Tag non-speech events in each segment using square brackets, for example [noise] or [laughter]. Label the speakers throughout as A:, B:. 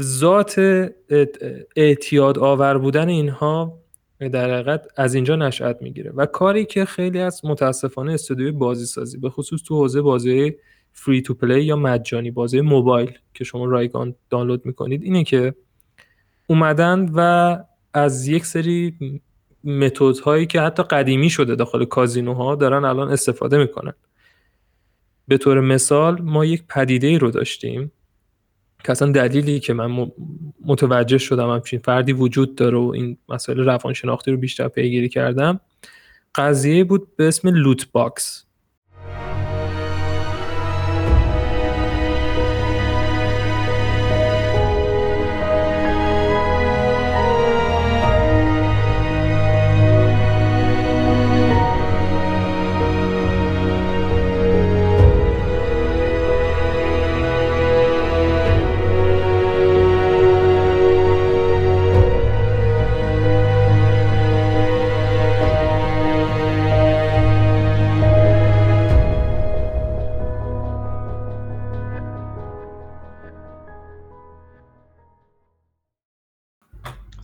A: ذات اعتیاد آور بودن اینها در حقیقت از اینجا نشأت می‌گیره. و کاری که خیلی از متاسفانه استودیوی بازی سازی به خصوص تو حوزه بازی فری تو پلی یا مجانی بازی موبایل که شما رایگان دانلود می‌کنید اینه که اومدن و از یک سری متد هایی که حتی قدیمی شده داخل کازینوها دارن الان استفاده می‌کنن. به طور مثال ما یک پدیده ای رو داشتیم که اصلا دلیلی که من متوجه شدم همچین فردی وجود داره و این مسئله روانشناختی رو بیشتر پیگیری کردم قضیه بود به اسم لوت باکس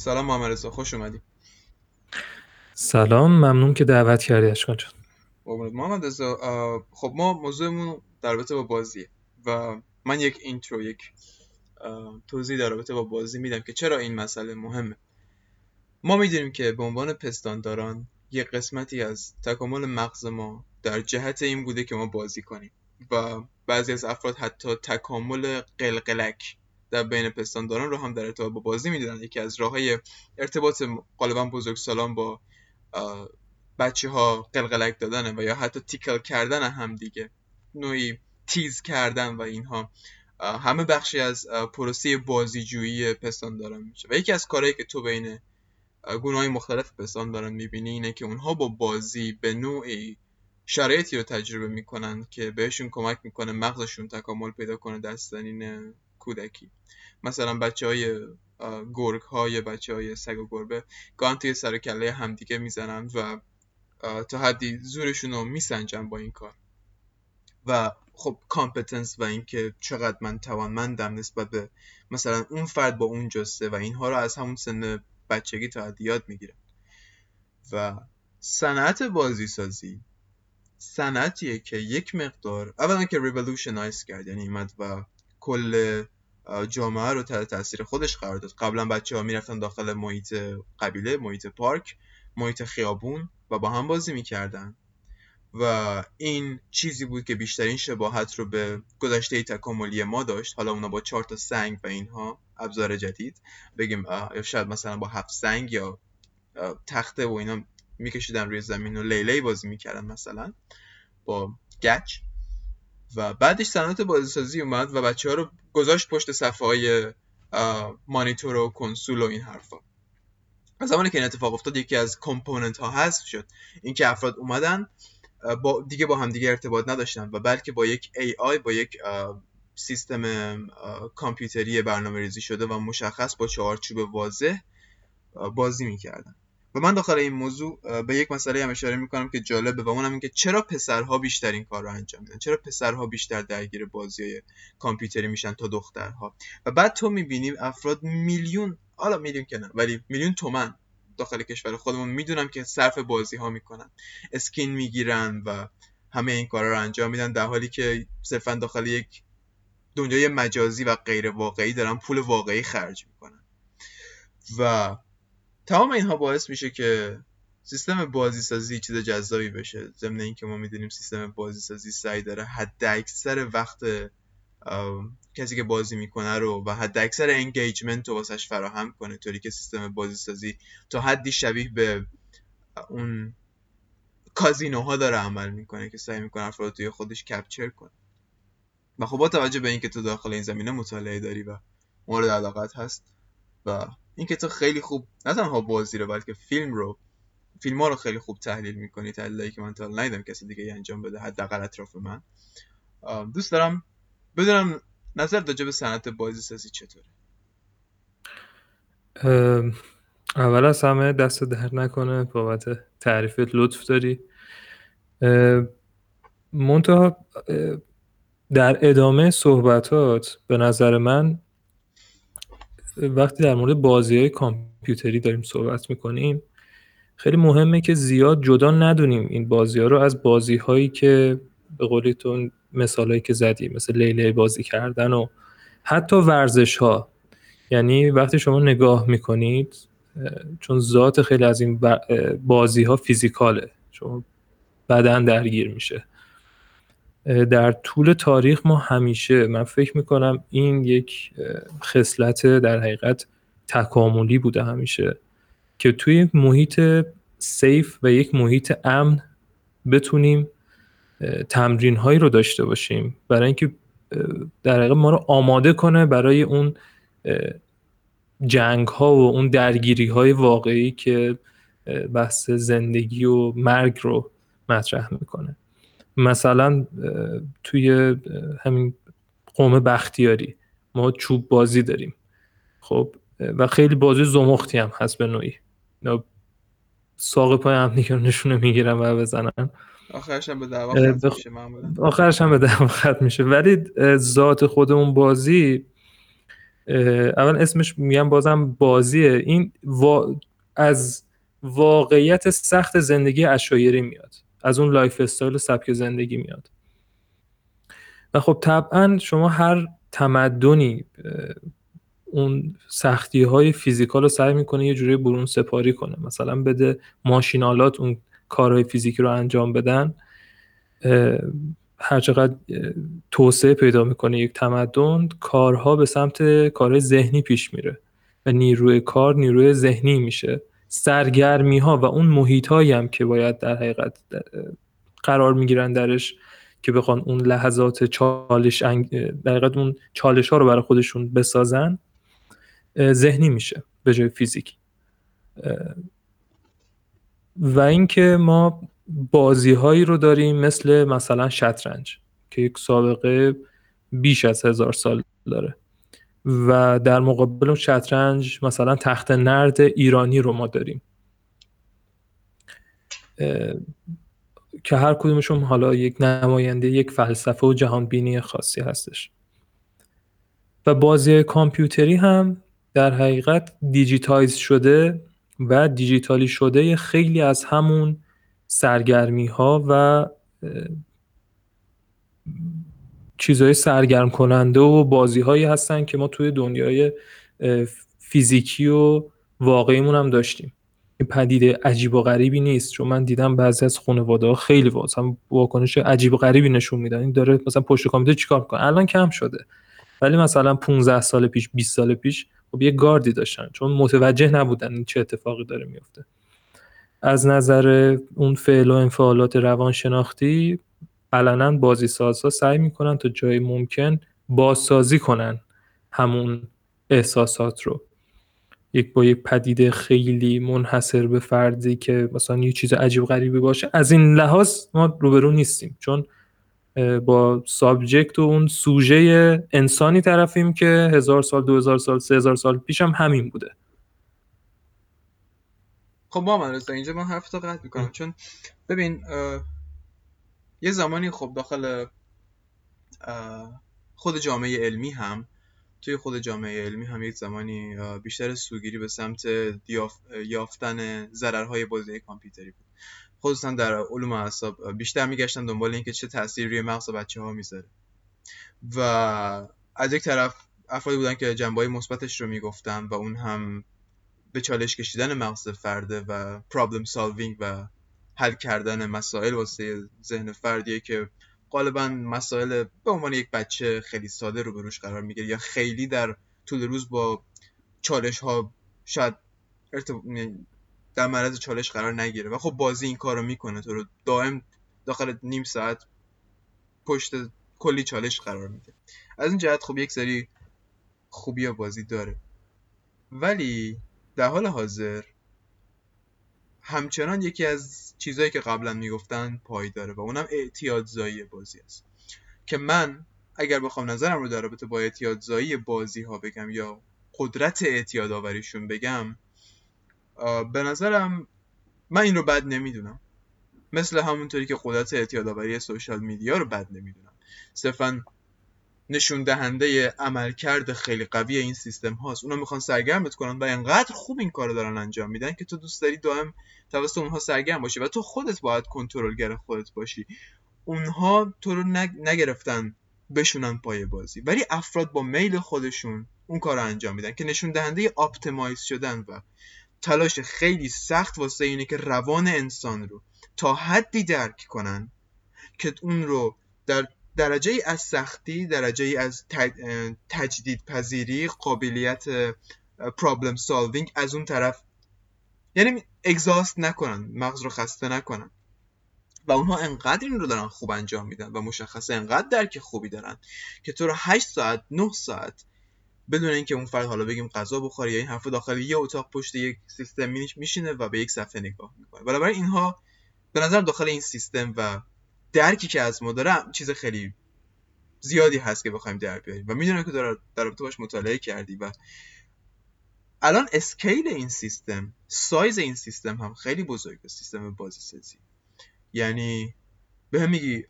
B: سلام محمد رضا خوش اومدی.
A: سلام ممنون که دعوت کردی اشکان جان.
B: محمد رضا خب ما موضوعمون در رابطه با بازیه و من یک اینترو یک توضیح در رابطه با بازی میدم که چرا این مسئله مهمه. ما می‌دونیم که به عنوان پستانداران یک قسمتی از تکامل مغز ما در جهت این بوده که ما بازی کنیم و بعضی از افراد حتی تکامل قلقلک در بین پستانداران رو هم در ارتباط با بازی می‌دیدن. یکی از راه های ارتباط غالبا بزرگسالان با بچه ها قلقلک دادنه و یا حتی تیکل کردن هم دیگه. نوعی تیز کردن و اینها. همه بخشی از پروسه بازیجویی پستانداران میشه. و یکی از کارهایی که تو بین گونه های مختلف پستانداران می‌بینی اینه که اونها با بازی به نوعی شرایطی رو تجربه می‌کنن که بهشون کمک می‌کنه مغزشون تکامل پیدا کنه در سنین کودکی. مثلا بچه های گرگ های بچه های سگ و گربه گان توی سر کله همدیگه می‌زنن و تا حدی زورشون رو میسنجن با این کار. و خب competence و اینکه چقدر من توانمندم نسبت به مثلا اون فرد با اون جثه و اینها رو از همون سن بچگی تا حدی یاد می‌گیرن و صنعت بازی سازی صنعتیه که یک مقدار اولا که revolutionize کرد یعنی اومد و کل جامعه رو تحت تاثیر خودش قرار داد. قبلا بچه ها می‌رفتن داخل محیط قبیله محیط پارک محیط خیابون و با هم بازی می‌کردن. و این چیزی بود که بیشترین شباهت رو به گذشته تکاملی ما داشت. حالا اونا با چهار تا سنگ و اینها ابزار جدید. بگیم یا شاید مثلا با هفت سنگ یا تخته و اینا میکشیدن روی زمین و لیلی بازی می‌کردن مثلا با گچ. و بعدش صنعت بازیسازی اومد و بچه ها رو گذاشت پشت صفحه های مانیتور و کنسول و این حرفا. از زمانی که این اتفاق افتاد یکی از کمپوننت ها حذف شد. اینکه افراد اومدن با دیگه با هم دیگه ارتباط نداشتن و بلکه با یک AI با یک سیستم کامپیوتری برنامه ریزی شده و مشخص با چهارچوب واضح بازی می‌کردن. و من داخل این موضوع به یک مسئله هم اشاره می‌کنم که جالبه و اونم این که چرا پسرها بیشتر این کار رو انجام میدن؟ چرا پسرها بیشتر درگیر بازی های کامپیوتری میشن تا دخترها؟ و بعد تو می‌بینی افراد میلیون حالا میلیون که ولی میلیون تومن داخل کشور خودمون می‌دونم که صرف بازی ها می‌کنن اسکین می‌گیرن و همه این کارا رو انجام میدن در حالی که صرفا داخل یک دنیای مجازی و غیر واقعی دارن پول واقعی خرج می‌کنن. و تمام اینها باعث میشه که سیستم بازی سازی چیز جذابی بشه. ضمن اینکه ما می‌دونیم سیستم بازی سازی سعی داره حد اکثر وقت کسی که بازی می‌کنه رو و حد اکثر انگیجمنت رو واسش فراهم کنه. طوری که سیستم بازی سازی تا حدی شبیه به اون کازینوها داره عمل می‌کنه که سعی می‌کنه افراد توی خودش کپچر کنه. و خب با توجه به اینکه تو داخل این زمینه مطالعه داری و مورد علاقت هست و اینکه تو خیلی خوب نه تنها بازی رو بلکه فیلم رو فیلم ها رو خیلی خوب تحلیل می‌کنی تحلیلی که من تا ندیدم کسی دیگه انجام بده حداقل اطراف من. دوست دارم بدونم نظر راجع به صنعت بازی سازی چطوره؟
A: اول از همه دست در نکنه بابت تعریفت لطف داری. منتها در ادامه صحبتات به نظر من وقتی در مورد بازی های کامپیوتری داریم صحبت می‌کنیم خیلی مهمه که زیاد جدا ندونیم این بازی ها رو از بازی هایی که به قولیتون مثال هایی که زدیم مثل لیله بازی کردن و حتی ورزش ها یعنی وقتی شما نگاه می‌کنید چون ذات خیلی از این بازی ها فیزیکاله شما بدن درگیر میشه. در طول تاریخ ما همیشه من فکر می‌کنم این یک خصلت در حقیقت تکاملی بوده همیشه که توی یک محیط سیف و یک محیط امن بتونیم تمرین هایی رو داشته باشیم. برای اینکه در حقیقت ما رو آماده کنه برای اون جنگ ها و اون درگیری های واقعی که بحث زندگی و مرگ رو مطرح می‌کنه. مثلا توی همین قوم بختیاری ما چوب بازی داریم. خب و خیلی بازی زمختی هم هست به نوعی. ساق پای هم دیگه نشونه می‌گیرن و بزنن.
B: آخرش هم به دعوا ختم میشه
A: آخرش هم به دعوا ختم میشه. ولی ذات خود اون بازی اول اسمش میگم بازم بازیه. این از واقعیت سخت زندگی عشایری میاد. از اون lifestyle سبک زندگی میاد. و خب طبعا شما هر تمدنی اون سختی های physical رو سعی می‌کنه یه جوری برون سپاری کنه. مثلا بده ماشین‌آلات اون کارهای فیزیکی رو انجام بدن هر چقدر توسعه پیدا می‌کنه یک تمدن کارها به سمت کارهای ذهنی پیش میره و نیروی کار نیروی ذهنی میشه. سرگرمی ها و اون محیط هم که باید در حقیقت قرار می‌گیرن درش که بخوان اون لحظات چالش در حقیقت اون چالش ها رو برای خودشون بسازن ذهنی میشه به جای فیزیکی. و اینکه ما بازی هایی رو داریم مثل مثلا شطرنج که یک سابقه بیش از هزار سال داره. و در مقابل اون شطرنج مثلا تخت نرد ایرانی رو ما داریم. که هر کدومشون حالا یک نماینده یک فلسفه و جهان بینی خاصی هستش. و بازی کامپیوتری هم در حقیقت دیجیتایز شده و دیجیتالی شده خیلی از همون سرگرمی ها و چیزهای سرگرم کننده و بازی هایی هستن که ما توی دنیای فیزیکی و واقعیمون هم داشتیم. این پدیده عجیب و غریبی نیست. چون من دیدم بعضی از خانواده ها خیلی هم واکنش عجیب و غریبی نشون میدن. این داره مثلا پشت کامپیوتر چیکار می‌کنه؟ الان کم شده. ولی مثلا 15 سال پیش 20 سال پیش خب یه گاردی داشتن. چون متوجه نبودن چه اتفاقی داره میفته از نظر اون فعل و انفعالات روانشناختی علنا بازی سازها سعی می‌کنن تا جای ممکن بازسازی کنن همون احساسات رو. یک با یک پدیده خیلی منحصر به فردی که مثلا یه چیز عجیب غریبی باشه از این لحاظ ما روبرو نیستیم. چون با سابجکت و اون سوژه انسانی طرفیم که هزار سال دو هزار سال سه هزار سال پیش هم همین بوده.
B: خب با من اینجا من حرف تا قطع می‌کنم. چون ببین یه زمانی خب داخل خود جامعه علمی هم توی خود جامعه علمی هم یک زمانی بیشتر سوگیری به سمت یافتن ضررهای بازی کامپیوتری بود. خصوصا در علوم اعصاب بیشتر میگشتن دنبال اینکه چه تاثیری روی مغز بچه ها می‌ذاره. و از یک طرف افرادی بودن که جنبه مثبتش رو می‌گفتن و اون هم به چالش کشیدن مغز فرده و پرابلم سالوینگ و حل کردن مسائل واسه ذهن فردیه که غالبا مسائل به عنوان یک بچه خیلی ساده رو بروش قرار می‌گیره یا خیلی در طول روز با چالش ها شاید در معرض چالش قرار نگیره. و خب بازی این کارو می‌کنه. تو رو دائم داخل نیم ساعت پشت کلی چالش قرار میده. از این جهت خب یک سری خوبی بازی داره. ولی در حال حاضر همچنان یکی از چیزهایی که قبلا می‌گفتن پای داره و اونم اعتیادزایی بازی است. که من اگر بخوام نظرم رو در رابطه با اعتیادزایی بازی ها بگم یا قدرت اعتیاد آوریشون بگم به نظرم من این رو بد نمی‌دونم. مثل همونطوری که قدرت اعتیاد آوری سوشال میدیا رو بد نمی‌دونم. صرفا نشون دهنده عملکرد خیلی قوی این سیستم هاست. اونا می‌خوان سرگرمت کنن و انقدر خوب این کارو دارن انجام میدن که تو دوست داری دائم توسط اونها سرگرم باشی و تو خودت باید کنترلگر خودت باشی. اونها تو رو نگرفتن بشونن پای بازی. ولی افراد با میل خودشون اون کار رو انجام میدن که نشون دهنده آپتیمایز شدن و تلاش خیلی سخت واسه اینه که روان انسان رو تا حدی درک کنن که اون رو در درجه ای از سختی درجه ای از تجدید پذیری قابلیت پرابلم سالوینگ از اون طرف یعنی اگزاست نکنن مغز رو خسته نکنن. و اونها انقدر این رو دارن خوب انجام میدن و مشخصه انقدر درک خوبی دارن که تو رو 8 ساعت 9 ساعت بدون اینکه اون فرد حالا بگیم غذا بخوره یا این حرف داخل یه اتاق پشت یک سیستم میشینه و به یک صفحه نگاه می‌کنه. برای اینها به نظر داخل این سیستم و درکی که از ما دارم چیز خیلی زیادی هست که بخوایم در بیاریم. و می‌دونم که در رابطه باش مطالعه کردی و الان اسکیل این سیستم سایز این سیستم هم خیلی بزرگه سیستم بازی سازی یعنی به هم میگی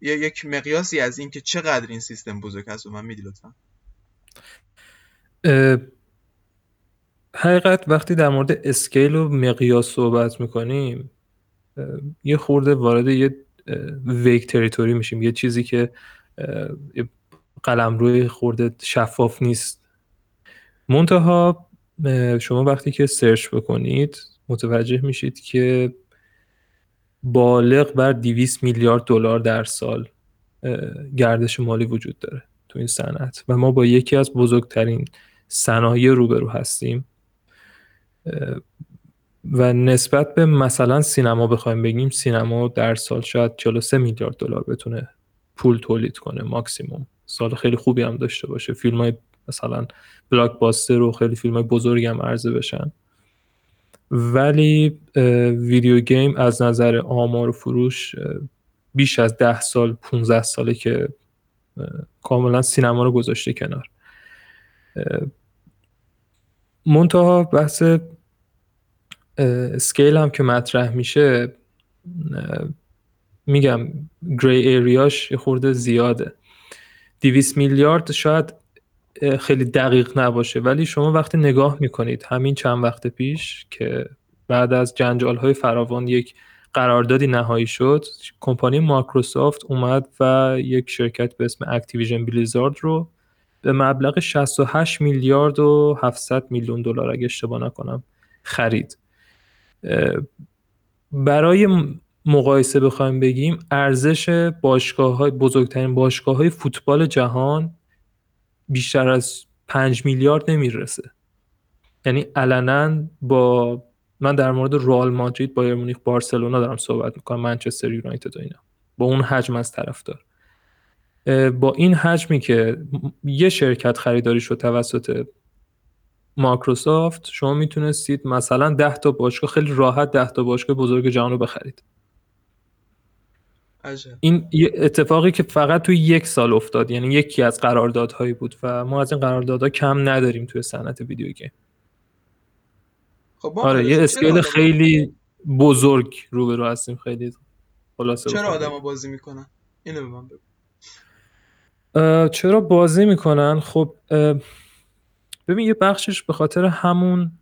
B: یک مقیاسی از اینکه چقدر این سیستم بزرگ هست و من میدی لطفا.
A: حقیقت وقتی در مورد scale و مقیاس صحبت می‌کنیم یه خورده وارد یه vague territory میشیم. یه چیزی که قلمروی یه خورده شفاف نیست. منتها شما وقتی که سرچ بکنید متوجه میشید که بالغ بر 200 میلیارد دلار در سال گردش مالی وجود داره تو این صنعت. و ما با یکی از بزرگترین صنایع روبرو هستیم. و نسبت به مثلا سینما بخوایم بگیم سینما در سال شاید 43 میلیارد دلار بتونه پول تولید کنه ماکسیموم. سال خیلی خوبی هم داشته باشه. فیلم های مثلا بلاک باستر و خیلی فیلم های بزرگی هم عرضه بشن. ولی ویدیو گیم از نظر آمار و فروش بیش از ده سال 15 ساله که کاملا سینما رو گذاشته کنار. منتها بحث اسکیل هم که مطرح میشه میگم گری ایریاش یه خورده زیاده. 200 میلیارد شاید خیلی دقیق نباشه ولی شما وقتی نگاه می‌کنید همین چند وقت پیش که بعد از جنجال های فراوان یک قراردادی نهایی شد کمپانی مایکروسافت اومد و یک شرکت به اسم Activision Blizzard رو به مبلغ 68 میلیارد و 700 میلیون دلار اگه اشتباه نکنم خرید. برای مقایسه بخوایم بگیم ارزش باشگاه های بزرگترین باشگاه های فوتبال جهان بیشتر از 5 میلیارد نمی‌رسه. یعنی علنا با من در مورد رئال مادرید بایر مونیخ بارسلونا دارم صحبت می‌کنم منچستر یونایتد و اینا. با اون حجم از طرفدار. با این حجمی که یه شرکت خریداری شد توسط مایکروسافت شما می‌تونستید مثلا 10 تا باشگاه خیلی راحت 10 تا باشگاه بزرگ جهان رو بخرید. این اتفاقی که فقط توی یک سال افتاد یعنی یکی از قراردادهایی بود و ما از این قراردادها کم نداریم توی صنعت ویدیو گیم. خب آره یه اسکیل خیلی بزرگ روبرو هستیم خیلی
B: خلاصه چرا آدما بازی می‌کنن؟ اینو به من بگو.
A: چرا بازی می‌کنن؟ خب ببین یه بخشش به خاطر همون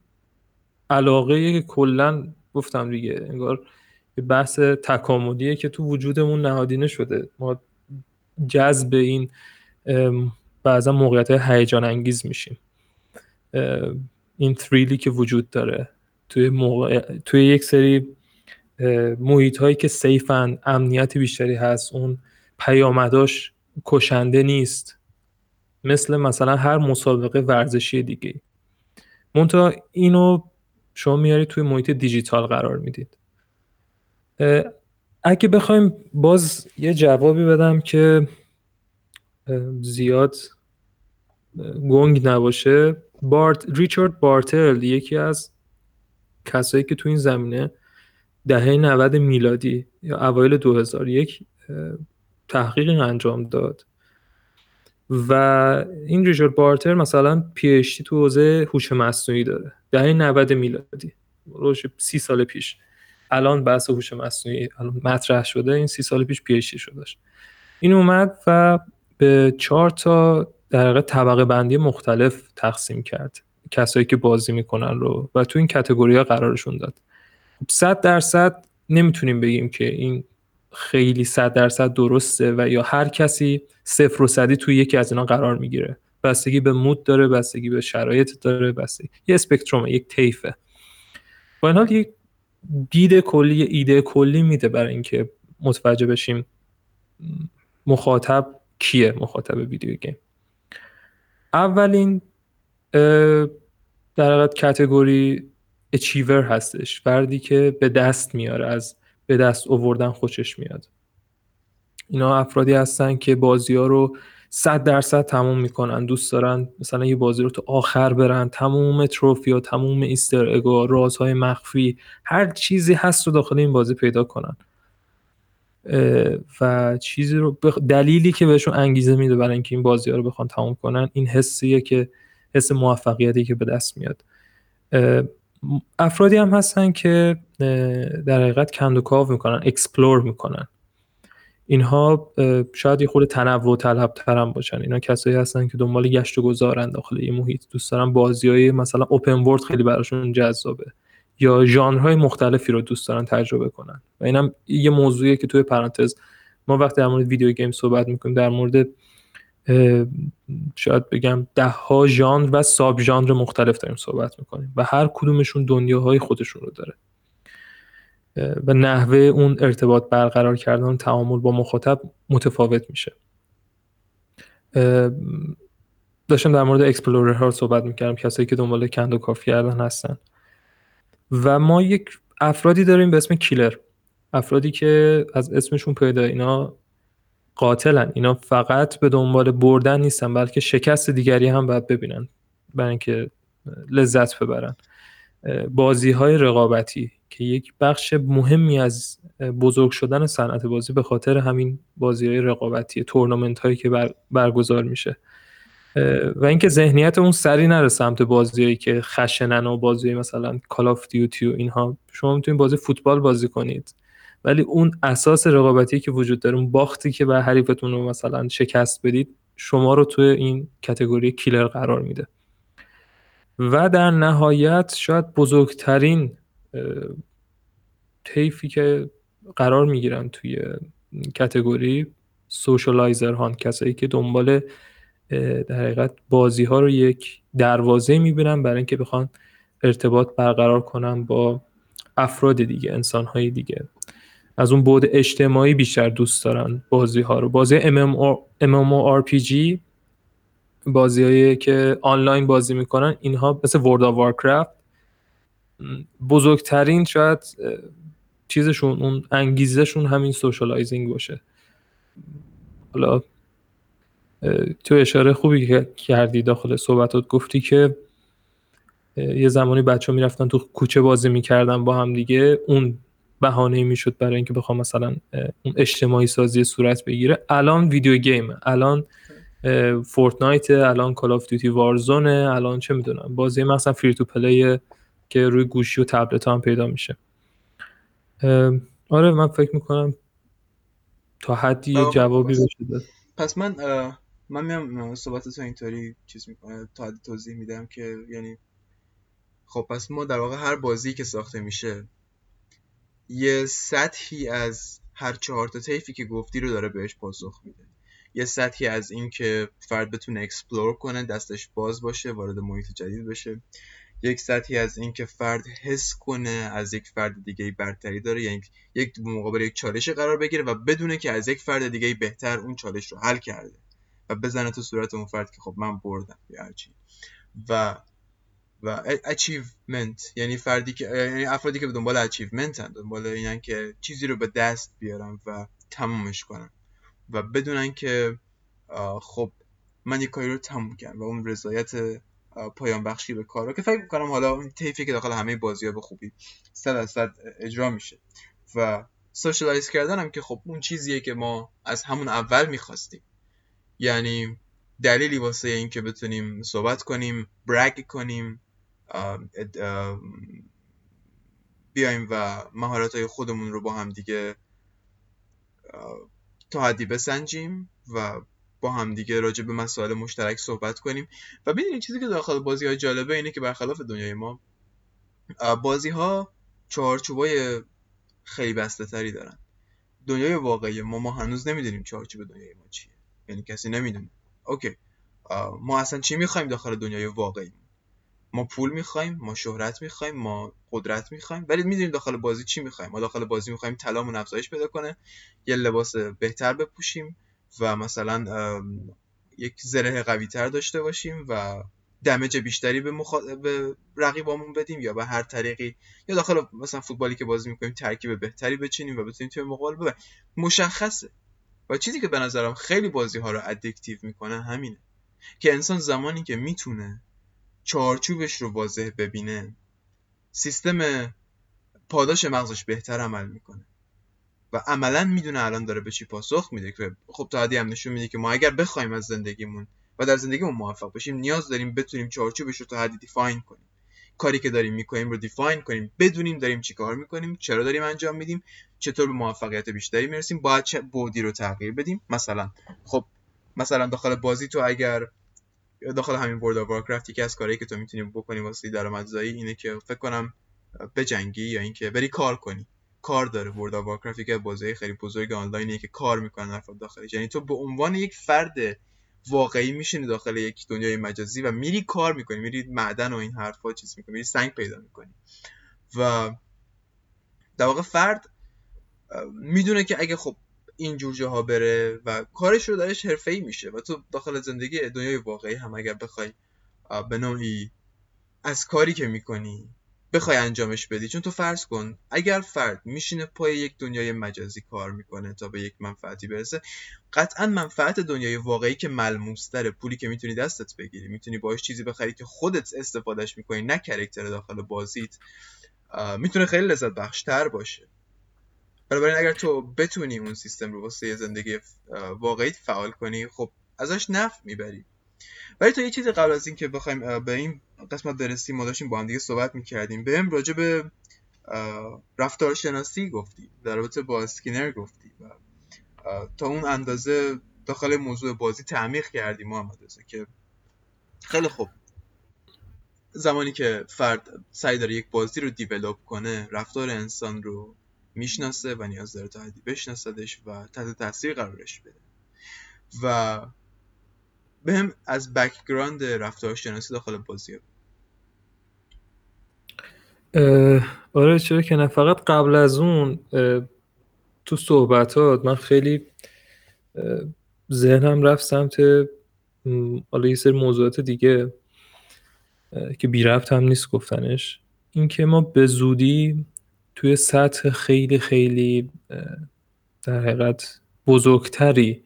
A: علاقه که کلا گفتم دیگه انگار یه بحث تکاملیه که تو وجودمون نهادینه شده. ما جذب این بعضا موقعیت هیجان انگیز میشیم این تریلی که وجود داره توی, موقع... توی یک سری محیط هایی که سیفن امنیت بیشتری هست اون پیامداش کشنده نیست. مثل مثلا هر مسابقه ورزشی دیگه منتها اینو شما میارید توی محیط دیجیتال قرار می‌دید. اگه بخوایم باز یه جوابی بدم که زیاد گنگ نباشه. بارت ریچارد بارتل یکی از کسایی که تو این زمینه دهه 90 میلادی یا اوایل 2001 تحقیقی انجام داد. و این ریچارد بارتل مثلا PhD تو حوزه هوش مصنوعی داره. دهه 90 میلادی. روش سی سال پیش. الان بحث هوش مصنوعی الان مطرح شده. این سی سال پیش PhD شه. این اومد و به چهار تا در طبقه بندی مختلف تقسیم کرد. کسایی که بازی می‌کنن رو. و تو این کتگوری ها قرارشون داد. صد درصد نمی‌تونیم بگیم که این خیلی صد درصد درسته و یا هر کسی صفر و صدی توی یکی از اینا قرار می‌گیره. بستگی به مود داره بستگی به شرایط داره بستگی یه اسپکترومه یک طیفه. با این حال یک دید کلی ایده کلی میده برای اینکه متوجه بشیم مخاطب کیه مخاطب ویدیو گیم. اولین در حقیقت کتگوری اچیور هستش. فردی که به دست میاره از به دست اووردن خوشش میاد. اینا افرادی هستن که بازی ها رو صد درصد تموم می‌کنن دوست دارن مثلا یه بازی رو تا آخر برن تموم تروفی ها تموم ایستر اگو رازهای مخفی هر چیزی هست رو داخل این بازی پیدا کنن. و چیزی رو دلیلی که بهشون انگیزه میده برای اینکه این بازی ها رو بخوان تموم کنن این حسیه که حس موفقیتی که به دست میاد. افرادی هم هستن که در حقیقت کند و کاو می‌کنن explore می‌کنن. اینها شاید یه خورده تنوع طلب ترم باشن. اینا کسایی هستن که دنبال گشت و گذارن داخل یه محیط دوست دارن. بازی های مثلا open world خیلی براشون جذابه. یا ژانرهای مختلفی رو دوست دارن تجربه کنن. و اینم یه موضوعیه که توی پرانتز ما وقتی در مورد video game صحبت می‌کنیم در مورد شاید بگم ده ها ژانر و subgenre مختلف داریم صحبت می‌کنیم و هر کدومشون دنیاهای خودشون رو داره. و نحوه اون ارتباط برقرار کردن تعامل با مخاطب متفاوت میشه. داشتم در مورد explorer ها صحبت می‌کردم کسایی که دنبال کند و کاوی کردن هستن. و ما یک افرادی داریم به اسم کیلر افرادی که از اسمشون پیدا اینا قاتلن. اینا فقط به دنبال بردن نیستن بلکه شکست دیگری هم باید ببینن برای اینکه لذت ببرن. بازی های رقابتی که یک بخش مهمی از بزرگ شدن صنعت بازی به خاطر همین بازی های رقابتی تورنمنت هایی که بر، برگزار میشه. و اینکه ذهنیت اون سری نره سمت بازیهایی که خشنن و بازی مثلا کال آف دیوتی و اینها. شما می‌تونید بازی فوتبال بازی کنید. ولی اون اساس رقابتی که وجود داره اون باختی که به حریفتون رو مثلا شکست بدید شما رو توی این کتگوری کیلر قرار میده. و در نهایت شاید بزرگترین طیفی که قرار می‌گیرن توی کتگوری سوشالایزر هان کسایی که دنبال در حقیقت بازی ها رو یک دروازه می‌بینن برای اینکه بخوان ارتباط برقرار کنن با افراد دیگه انسان های دیگه. از اون بود اجتماعی بیشتر دوست دارن بازی ها رو بازی MMORPG بازی هایی که آنلاین بازی می‌کنن اینها مثل World of Warcraft. بزرگترین شاید چیزشون اون انگیزشون همین socializing باشه. حالا تو اشاره خوبی که کردی داخل صحبتات گفتی که یه زمانی بچه ها می‌رفتن تو کوچه بازی می‌کردن با هم دیگه. اون بهانه می‌شد برای اینکه بخواد مثلا اون اجتماعی سازی صورت بگیره. الان video game الان Fortnite الان Call of Duty Warzone ه الان چه می‌دونم بازی مثلا free to play که روی گوشی و تبلت هم پیدا میشه. آره من فکر می‌کنم تا حدی جوابی بشه.
B: پس من من میام صحبت تو اینطوری چیز می‌کنم تا حدی توضیح میدم که یعنی خب پس ما در واقع هر بازی که ساخته میشه یه سطحی از هر چهار تا طیفی که گفتی رو داره بهش پاسخ میده. یه سطحی از این که فرد بتونه explore کنه دستش باز باشه وارد محیط جدید بشه. یک سطحی از این که فرد حس کنه از یک فرد دیگه برتری داره یعنی یک مقابل یک چالش قرار بگیره و بدونه که از یک فرد دیگه بهتر اون چالش رو حل کرده. و بزنه تو صورت اون فرد که خب من بردم یا و و achievement یعنی فردی که یعنی افرادی که به دنبال achievement هن دنبال اینن که چیزی رو به دست بیارن و تمومش کنن و بدونن که خب من یک کاری رو تموم کردم و اون رضایت پایان بخشی به کار رو که فکر می‌کنم حالا اون تیفی که داخل همه بازی ها به خوبی صد از صد اجرا میشه و سوشالایز کردن هم که خب اون چیزیه که ما از همون اول می‌خواستیم. یعنی دلیلی واسه این که بتونیم صحبت کنیم برگ کنیم بیایم و مهارت های خودمون رو با هم دیگه تا حدی بسنجیم و با هم دیگه راجع به مسائل مشترک صحبت کنیم. و ببینید چیزی که داخل بازی های جالبه اینه که برخلاف دنیای ما بازی ها چارچوبای خیلی بسته تری دارن. دنیای واقعی ما ما هنوز نمی‌دونیم چارچوب دنیای ما چیه. یعنی کسی نمی‌دونه. اوکی. ما اصلا چی می‌خوایم داخل دنیای واقعی؟ ما پول می‌خوایم ما شهرت می‌خوایم ما قدرت می‌خوایم ولی می‌دونیم داخل بازی چی می‌خوایم. ما داخل بازی می‌خوایم طلامون افزایش پیدا کنه یه لباس بهتر بپوشیم و مثلا یک زره قوی تر داشته باشیم و دمج بیشتری به, مخ... به رقیبامون بدیم یا به هر طریقی. یا داخل مثلا فوتبالی که بازی می‌کنیم ترکیب بهتری بچینیم و بتونیم توی مقابل ببریم. مشخصه. و چیزی که به نظرم خیلی بازی ها رو ادکتیو می‌کنه همینه. که انسان زمانی که می‌تونه چارچوبش رو واضح ببینه سیستم پاداش مغزش بهتر عمل می‌کنه. و عملا می‌دونه الان داره به چی پاسخ میده که خب تا هم نشون میده که ما اگر بخوایم از زندگیمون و در زندگیمون موفق باشیم نیاز داریم بتونیم چارچوبش رو تا حدی دیفاین کنیم. کاری که داریم می‌کنیم رو دیفاین کنیم بدونیم داریم چی کار می‌کنیم چرا داریم انجام میدیم چطور به موفقیت بیشتری می‌رسیم باید چه بودی رو تغییر بدیم. مثلا خب مثلا داخل بازی تو اگر داخل همین ورد اف وارکرافت یکی از کارهایی که تو می‌تونی بکنی واسه درآمدزایی اینه که فکر کنم بجنگی یا اینکه بری کار کنی. کار داره ورد اف وارکرافت یکی از بازی خیلی بزرگ آنلاینیه که کار می‌کنن افراد داخلش یعنی تو به عنوان یک فرد واقعی میشینی داخل یک دنیای مجازی و میری کار می‌کنی میری معدن و این حرفا چیز می‌کنی میری سنگ پیدا می‌کنی. و در واقع فرد می‌دونه که اگه خب این جور جاها بره و کارش رو درش حرفه‌ای میشه و تو داخل زندگی دنیای واقعی هم اگر بخوای به نوعی از کاری که می‌کنی بخوای انجامش بدی چون تو فرض کن اگر فرد میشینه پای یک دنیای مجازی کار می‌کنه تا به یک منفعتی برسه قطعا منفعت دنیای واقعی که ملموستره پولی که می‌تونی دستت بگیری می‌تونی باش چیزی بخری که خودت استفادهش می‌کنی نه کرکتر داخل بازیت می‌تونه خیلی لذت بخشتر باشه. بنابراین اگر تو بتونی اون سیستم رو واسه زندگی واقعی فعال کنی خب ازش نفع می‌بری. ولی تو یه چیزی قبل از اینکه بخوایم به این قسمت برسیم ما داشتیم با هم دیگه صحبت می‌کردیم. بهم راجع به رفتارشناسی گفتی در رابطه با اسکینر گفتی و تا اون اندازه داخل موضوع بازی تعمیق کردیم محمد رضا که خیلی خوب. زمانی که فرد سعی داره یک بازی رو دیولوب کنه رفتار انسان رو می‌شناسه و نیاز داره تا حدی بشناسدش و تحت تاثیر قرارش بده. و بهم از background رفتارشناسی داخل بازی
A: آره چرا که نه. فقط قبل از اون تو صحبتات من خیلی ذهنم رفت سمت حالا یه سری موضوعات دیگه که بی ربط هم نیست گفتنش. اینکه ما به زودی توی سطح خیلی خیلی در حقیقت بزرگتری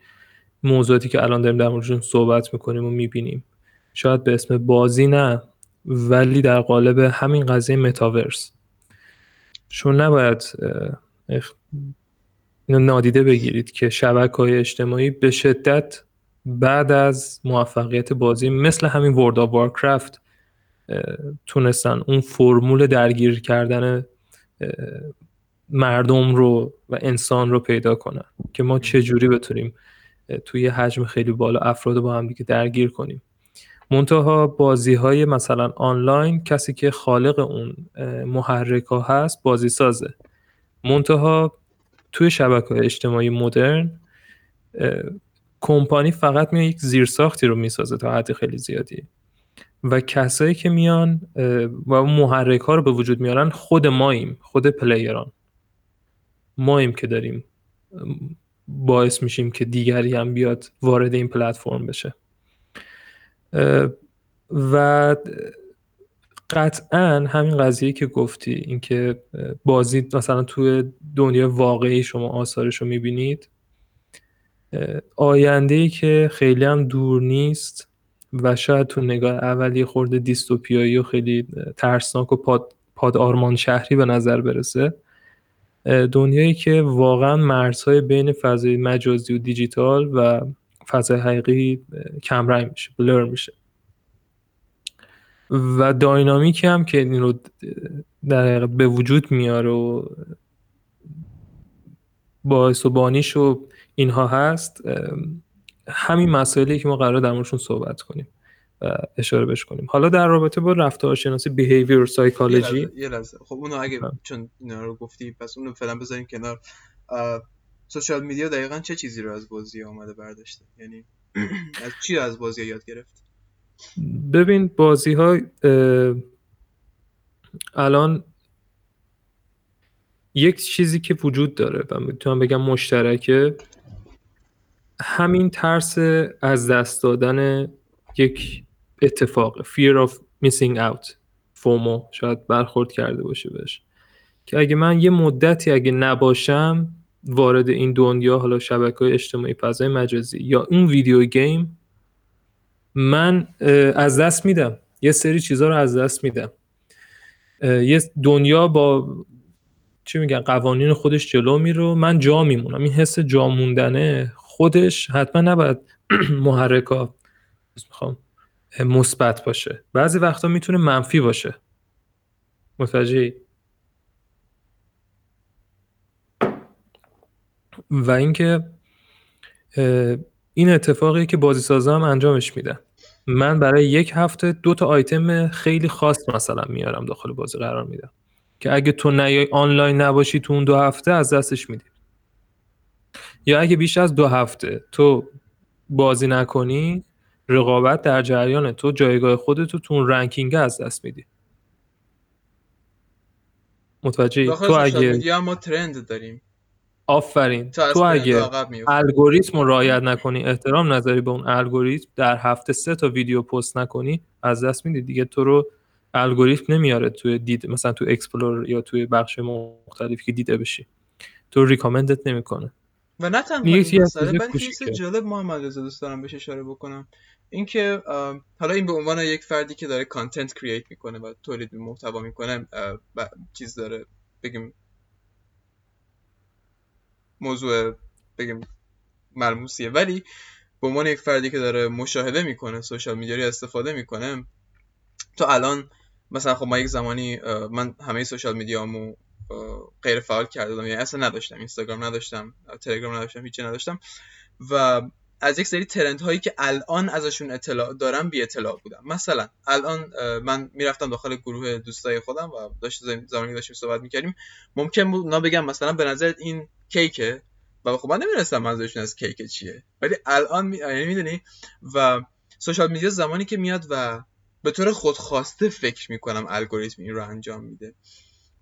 A: موضوعاتی که الان داریم در موردشون صحبت می‌کنیم و می‌بینیم. شاید به اسم بازی نه ولی در قالب همین قضیه متاورس. چون نباید اینو نادیده بگیرید که شبکه های اجتماعی به شدت بعد از موفقیت بازی مثل همین ورد آف وارکرافت تونستن اون فرمول درگیر کردن مردم رو و انسان رو پیدا کنن که ما چه جوری بتونیم توی حجم خیلی بالا افراد با هم دیگه درگیر کنیم. منتها بازی های مثلا آنلاین کسی که خالق اون محرک ها هست بازی سازه منتها توی شبکه اجتماعی مدرن کمپانی فقط میاد یک زیرساختی رو می‌سازه تا حد خیلی زیادی. و کسایی که میان و محرک ها رو به وجود میارن خود ماییم خود پلیران. ماییم که داریم باعث میشیم که دیگری هم بیاد وارد این پلتفرم بشه. و قطعا همین قضیه که گفتی اینکه بازی مثلا توی دنیا واقعی شما آثارش رو می‌بینید آینده ای که خیلی هم دور نیست و شاید تو نگاه اولی خورده دیستوپیایی و خیلی ترسناک و پاد, پاد آرمان شهری به نظر برسه. دنیایی که واقعا مرزهای بین فضای مجازی و دیجیتال و فضای حقیقی کمرنگ میشه بلر میشه. و داینامیکی هم که این رو در به وجود میاره و باعث و بانیش و اینها هست همین مسائلی که ما قرار در موردشون صحبت کنیم و اشاره بش کنیم. حالا در رابطه با رفتارشناسی بیهیویر سایکولوژی
B: یه لحظه خب اونو اگه چون اینا رو گفتی پس اونو فعلا بذاریم کنار. سوشال میدیا دقیقا چه چیزی رو از بازی آمده برداشته؟ یعنی از چی از بازی یاد گرفت؟
A: ببین بازی ها الان یک چیزی که وجود داره و می‌تونم بگم مشترکه همین ترس از دست دادن یک اتفاق fear of missing out فومو شاید برخورد کرده باشه بهش. که اگه من یه مدتی اگه نباشم وارد این دنیا حالا شبکه های اجتماعی فضای مجازی یا اون ویدیو گیم من از دست میدم. یه سری چیزها رو از دست میدم. یه دنیا با چی میگن قوانین خودش جلو میره من جا میمونم. این حس جا موندنه خودش حتما نباید [clears throat] محرکا می‌خوام مثبت باشه. بعضی وقتا می‌تونه منفی باشه. متوجه و اینکه این اتفاقی که بازی سازا هم انجامش میده من برای یک هفته دو تا آیتم خیلی خاص مثلا میارم داخل بازی قرار میدم. که اگه تو نیای آنلاین نباشی تو اون دو هفته از دستش میدی. یا اگه بیش از دو هفته تو بازی نکنی رقابت در جریان تو جایگاه خودتو تو اون رنکینگ از دست میدی. متوجه تو
B: اگه ما ترند داریم.
A: آفرین. تو اگه الگوریتم رو رعایت نکنی احترام نذاری به اون الگوریتم در هفته سه تا ویدیو پست نکنی از دست میدی. دیگه تو رو الگوریتم نمیاره توی دید مثلا تو explore یا توی بخش مختلفی که دیده بشی. تو recommend ت نمی‌کنه.
B: و نه تنها این مسئله من جالب محمد رضا دوست دارم بهش اشاره بکنم. اینکه حالا این به عنوان یک فردی که داره content create می‌کنه و تولید محتوا می‌کنه چیز داره بگیم موضوع بگیم ملموسیه. ولی به عنوان یک فردی که داره مشاهده می‌کنه سوشال میدیا استفاده می‌کنه تو الان مثلا خب ما یک زمانی من همه سوشال میدیامو غیر فعال کرده یعنی اصلا نداشتم. اینستاگرام نداشتم تلگرام نداشتم هیچی نداشتم. و از یک سری ترند هایی که الان ازشون اطلاع دارم بی اطلاع بودم. مثلا الان من می‌رفتم داخل گروه دوستای خودم و داشت زمانی داشتیم صحبت می‌کردیم ممکن بود اونا بگم مثلا به نظرت این کیکه؟ و خب من نمی‌رسم منظورشون از کیک چیه. ولی الان می... یعنی می‌دونی؟ و سوشال میدیا زمانی که میاد و به طور خودخواسته فکر می‌کنم الگوریتم این رو انجام میده.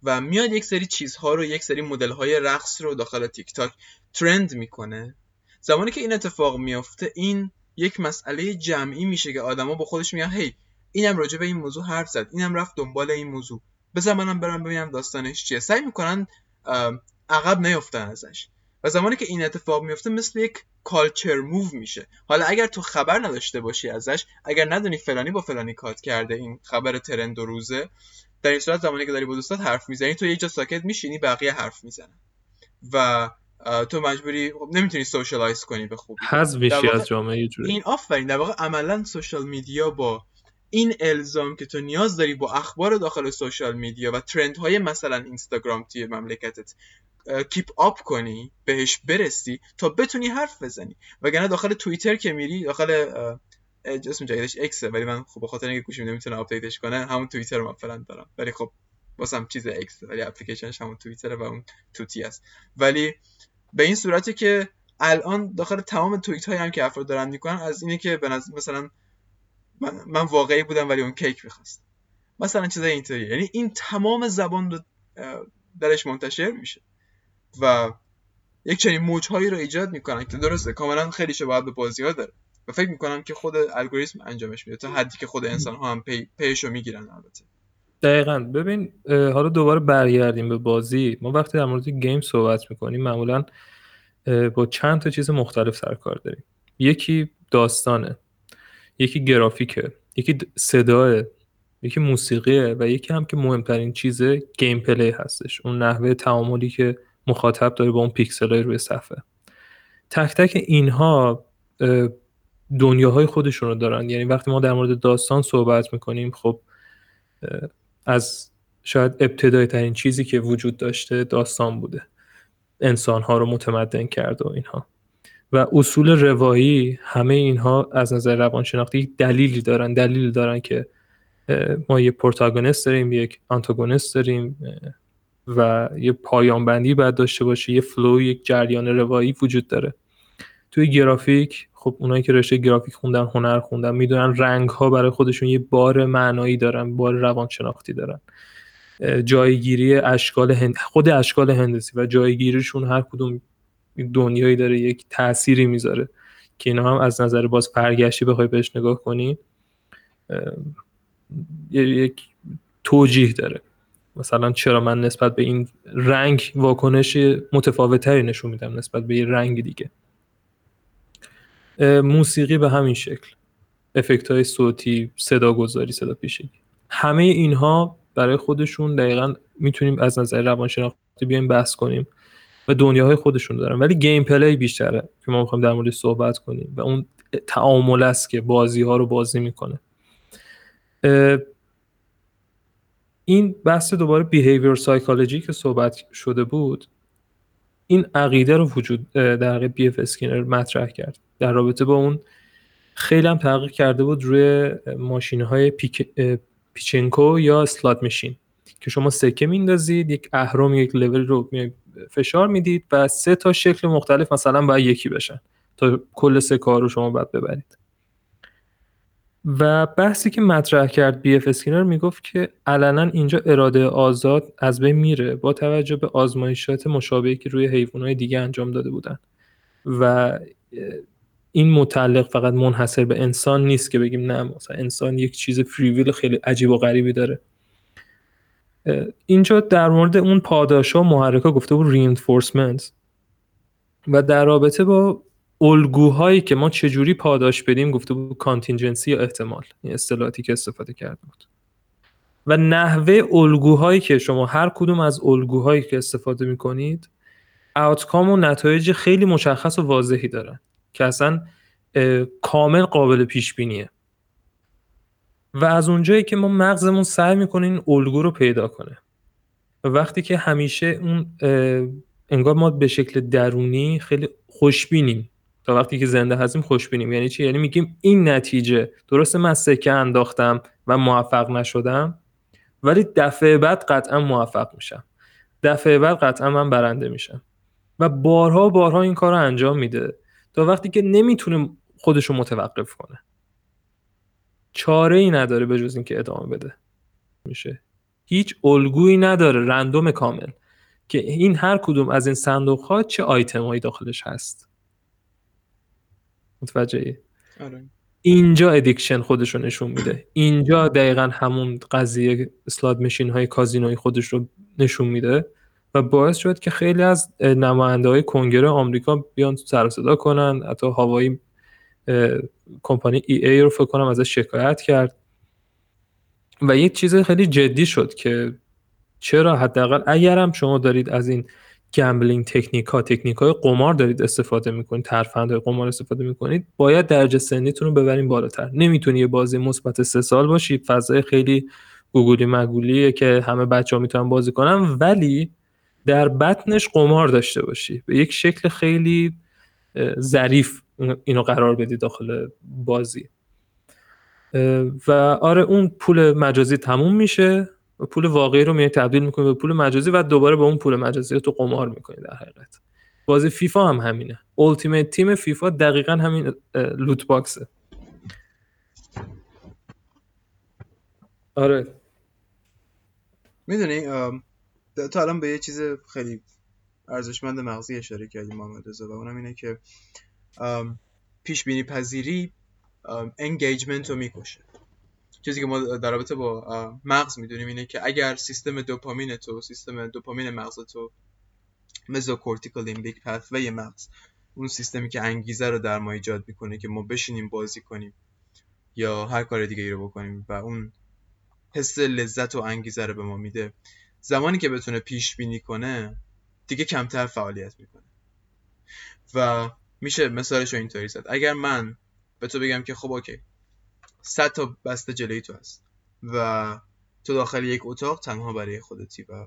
B: و میاد یک سری چیزها رو یک سری مدل های رقص رو داخل تیک تاک ترند می‌کنه. زمانی که این اتفاق میافته این یک مسئله جمعی میشه که آدما با خودش میگن هی اینم راجع به این موضوع حرف زد اینم رفت دنبال این موضوع. بذار منم برم ببینم داستانش چیه. سعی می‌کنن عقب نیفتن ازش. و زمانی که این اتفاق میفته مثل یک کالچر موو میشه. حالا اگر تو خبر نداشته باشی ازش اگر ندونی فلانی با فلانی کات کرده این خبر ترند و روزه در این صورت زمانی که داری با دوستات حرف می‌زنی تو یه جا ساکت میشینی بقیه حرف می‌زنن. و تو مجبوری خب نمی‌تونی socialize کنی به خوبی.
A: حذف میشی از جامعه جوری.
B: این آفرین در واقع عملا social media با این الزام که تو نیاز داری با اخبار داخل social media و trend های مثلا اینستاگرام توی مملکتت keep up کنی بهش برسی تا بتونی حرف بزنی. وگرنه داخل توییتر که میری داخل اسم جدیدش X ه ولی من خب بخاطر اینکه گوشیم نمی‌تونه update ش کنه همون توییتر رو من دارم. ولی خب واسم چیز اکس ولی اپلیکیشنش همون توییتر و اون توتی است. ولی به این صورتی که الان داخل تمام توییت هایی هم که افراد دارن می‌کنن از اینه که به مثلا من, من واقعی بودم ولی اون کیک می‌خواست. مثلا چیزای اینطوری یعنی این تمام زبان رو درش منتشر میشه. و یک چنین موجهایی رو ایجاد می‌کنن که درسته کاملا خیلی شباهت به بازی ها داره. و فکر می‌کنم که خود الگوریتم انجامش میده. تا حدی که خود انسان ها هم پی، پیشو می‌گیرن البته.
A: دقیقا. ببین حالا دوباره برگردیم به بازی. ما وقتی در مورد game صحبت می‌کنیم معمولا با چند تا چیز مختلف سر کار داریم. یکی داستانه. یکی گرافیکه. یکی صداه. یکی موسیقیه. و یکی هم که مهمترین چیزه gameplay هستش. اون نحوه تعاملی که مخاطب داره با اون پیکسل های روی صفحه. تک تک اینها دنیاهای خودشون رو دارن. یعنی وقتی ما در مورد داستان صحبت می‌کنیم خب از شاید ابتدایی ترین چیزی که وجود داشته داستان بوده. انسان ها رو متمدن کرد و اینها. و اصول روایی همه اینها از نظر روانشناختی دلیلی دارن. دلیل دارن که ما یه protagonist داریم یک آنتاگونیست داریم و یه پایان بندی باید داشته باشه. یه flow یک جریان روایی وجود داره. توی گرافیک خب اونایی که رشته گرافیک خوندن هنر خوندن می‌دونن رنگ ها برای خودشون یه بار معنایی دارن بار روانشناختی دارن. جایگیری اشکال هند... خود اشکال هندسی و جایگیریشون هر کدوم دنیایی داره یک تأثیری می‌ذاره که اینا هم از نظر باز پرگشتی بخوای بهش نگاه کنی یک توجیه داره. مثلا چرا من نسبت به این رنگ واکنش متفاوتری نشون میدم نسبت به یه رنگ دیگه؟ موسیقی به همین شکل. افکت های صوتی صدا گذاری صدا پیشگی همه اینها برای خودشون دقیقا می‌تونیم از نظر روانشناختی بیایم بحث کنیم و دنیاهای خودشون دارن. ولی gameplay بیشتره که ما می‌خوایم در مورد صحبت کنیم و اون تعامل است که بازی ها رو بازی می‌کنه. این بحث دوباره behavior psychology که صحبت شده بود این عقیده رو وجود در واقع بی اف اسکینر مطرح کرد. در رابطه با اون خیلی هم تحقیق کرده بود روی ماشین های پیک، pachinko یا slot machine که شما سکه میندازید یک اهرم یک لول رو فشار می‌دید و سه تا شکل مختلف مثلا باید یکی بشن تا کل سکه ها رو شما باید ببرید. و بحثی که مطرح کرد بی اف اسکینر می‌گفت که علنا اینجا اراده آزاد از بین میره با توجه به آزمایشات مشابهی که روی حیوانات دیگه انجام داده بودن. و این متعلق فقط منحصر به انسان نیست که بگیم نه مثلا انسان یک چیز فریویل خیلی عجیب و غریبی داره. اینجا در مورد اون پاداش ها محرک ها گفته بود reinforcement و در رابطه با الگوهایی که ما چجوری پاداش بدیم گفته بود کانتینجنسی یا احتمال این اصطلاحاتی که استفاده کرده بود. و نحوه الگوهایی که شما هر کدوم از الگوهایی که استفاده می‌کنید آوتکام و نتایج خیلی مشخص و واضحی دارن. که اصلا کامل قابل پیش بینیه و از اونجایی که ما مغزمون سعی می‌کنه این الگو رو پیدا کنه. و وقتی که همیشه اون انگار ما به شکل درونی خیلی خوشبینیم. تا وقتی که زنده هستیم خوشبینیم. یعنی چی؟ یعنی میگیم این نتیجه. درسته من سکه انداختم و موفق نشدم ولی دفعه بعد قطعا موفق میشم. دفعه بعد قطعا من برنده میشم. و بارها بارها این کار رو انجام میده. تا وقتی که نمی‌تونه خودش رو متوقف کنه. چاره ای نداره به جز اینکه ادامه بده. میشه. هیچ الگویی نداره رندوم کامل که این هر کدوم از این صندوق ها چه آیتم داخلش هست. متوجهی؟ آره. اینجا addiction خودش رو نشون میده. اینجا دقیقا همون قضیه slot machine های کازینوی خودش رو نشون میده. و باعث شد که خیلی از نماینده های کنگره آمریکا بیان سر صدا کنن. حتی هاوایی کمپانی EA رو فکر کنم ازش شکایت کرد. و یک چیز خیلی جدی شد که چرا حداقل اگرم شما دارید از این gambling technique ها تکنیک های قمار دارید استفاده می‌کنید ترفند های قمار استفاده می‌کنید باید درجه سنی تون رو ببرین بالاتر. نمی‌تونی یه بازی مثبت سه سال باشی. فضای خیلی گوگولی مگولیه که همه بچه ها می‌تونن بازی کنن. ولی در بطنش قمار داشته باشی. به یک شکل خیلی ظریف اینو قرار بدی داخل بازی. و آره اون پول مجازی تموم میشه و پول واقعی رو میای تبدیل می‌کنی به پول مجازی و دوباره به اون پول مجازی رو تو قمار می‌کنی در حقیقت. بازی فیفا هم همینه. اولتیمیت تیم فیفا دقیقا همین لوت باکسه آره.
B: می‌دونی تا الان به یه چیز خیلی ارزشمند مغزی اشاره کردیم محمد رضا و اونم اینه که پیش بینی پذیری engagement رو می‌کشه. چیزی که ما در رابطه با مغز می‌دونیم اینه که اگر سیستم دوپامین تو سیستم دوپامین مغز تو mesocortical limbic pathway مغز اون سیستمی که انگیزه رو در ما ایجاد می‌کنه که ما بشینیم بازی کنیم یا هر کار دیگه ای رو بکنیم و اون حس لذت و انگیزه رو به ما میده زمانی که بتونه پیش بینی کنه دیگه کمتر فعالیت می‌کنه. و میشه مثالش رو اینطوری زد. اگر من به تو بگم که خب اوکی صد تا بسته جلوی تو هست و تو داخل یک اتاق تنها برای خودتی و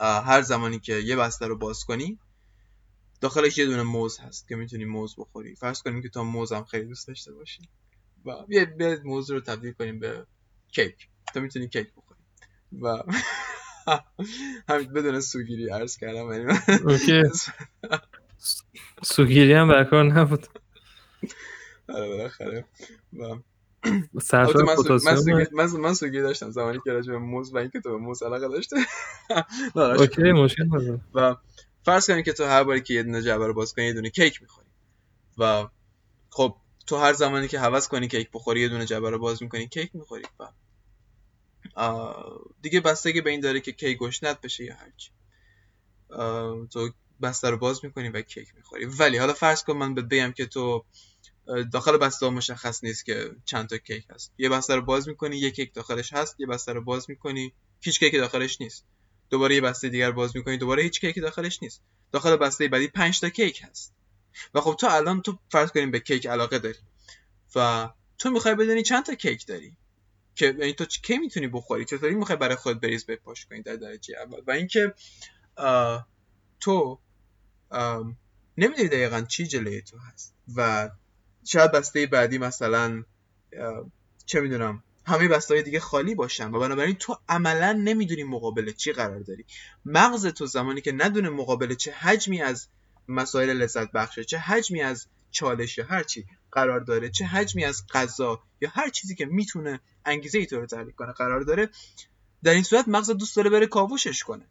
B: هر زمانی که یه بسته رو باز کنی داخلش یه دونه موز هست که می‌تونی موز بخوری. فرض کنیم که تو موز هم خیلی دوست داشته باشی. و یه موز رو تبدیل کنیم به کیک. تو می‌تونی کیک بخوری. و [laughs] [laughs] همین بدون سوگیری عرض کردم یعنی
A: اوکی. [laughs] سوگیری هم در کار نبود.
B: آره بالاخره. و
A: سرشار
B: من,
A: پوتاسیوم
B: من, من سوگیری داشتم زمانی که راجع به موز و اینکه تو به موز علاقه داشته [laughs]
A: اوکی مشکل نداره.
B: و فرض کنیم که تو هر باری که یه دونه جعبه رو باز کنی یه دونه کیک می‌خوری. و خب تو هر زمانی که هوس کنی کیک بخوری یه دونه جعبه رو باز می‌کنی کیک می‌خوری. و دیگه بستگی به این داره که کی گشنت بشه یا هرچی تو بسته رو باز می‌کنی و کیک می‌خوری. ولی حالا فرض کن من بهت بگم که تو داخل بسته ها مشخص نیست که چند تا کیک هست. یه بسته رو باز می‌کنی یه کیک داخلش هست یه بسته رو باز می‌کنی هیچ کیک داخلش نیست. دوباره یه بسته دیگر باز می‌کنی دوباره هیچ کیک داخلش نیست. داخل بسته بعدی 5 تا کیک هست. و خب تو الان تو فرض کنیم به کیک علاقه داری و تو می‌خوای بدونی چند تا کیک داری. که یعنی تو کی می‌تونی بخوری؟ چطوری می‌خوای برای خود بریز بپاش کنی در درجه اول؟ و اینکه تو نمی‌دونی دقیقا چی جلوی تو هست. و شاید بسته بعدی مثلا چه می‌دونم همه بسته های دیگه خالی باشن. و بنابراین تو عملا نمی‌دونی مقابل چی قرار داری. مغز تو زمانی که ندونه مقابل چه حجمی از مسائل لذت بخشه چه حجمی از چالش یا هر چی قرار داره چه حجمی از غذا یا هر چیزی که می‌تونه انگیزه ای تو رو تحریک کنه قرار داره در این صورت مغز دوست داره بره کاوشش کنه.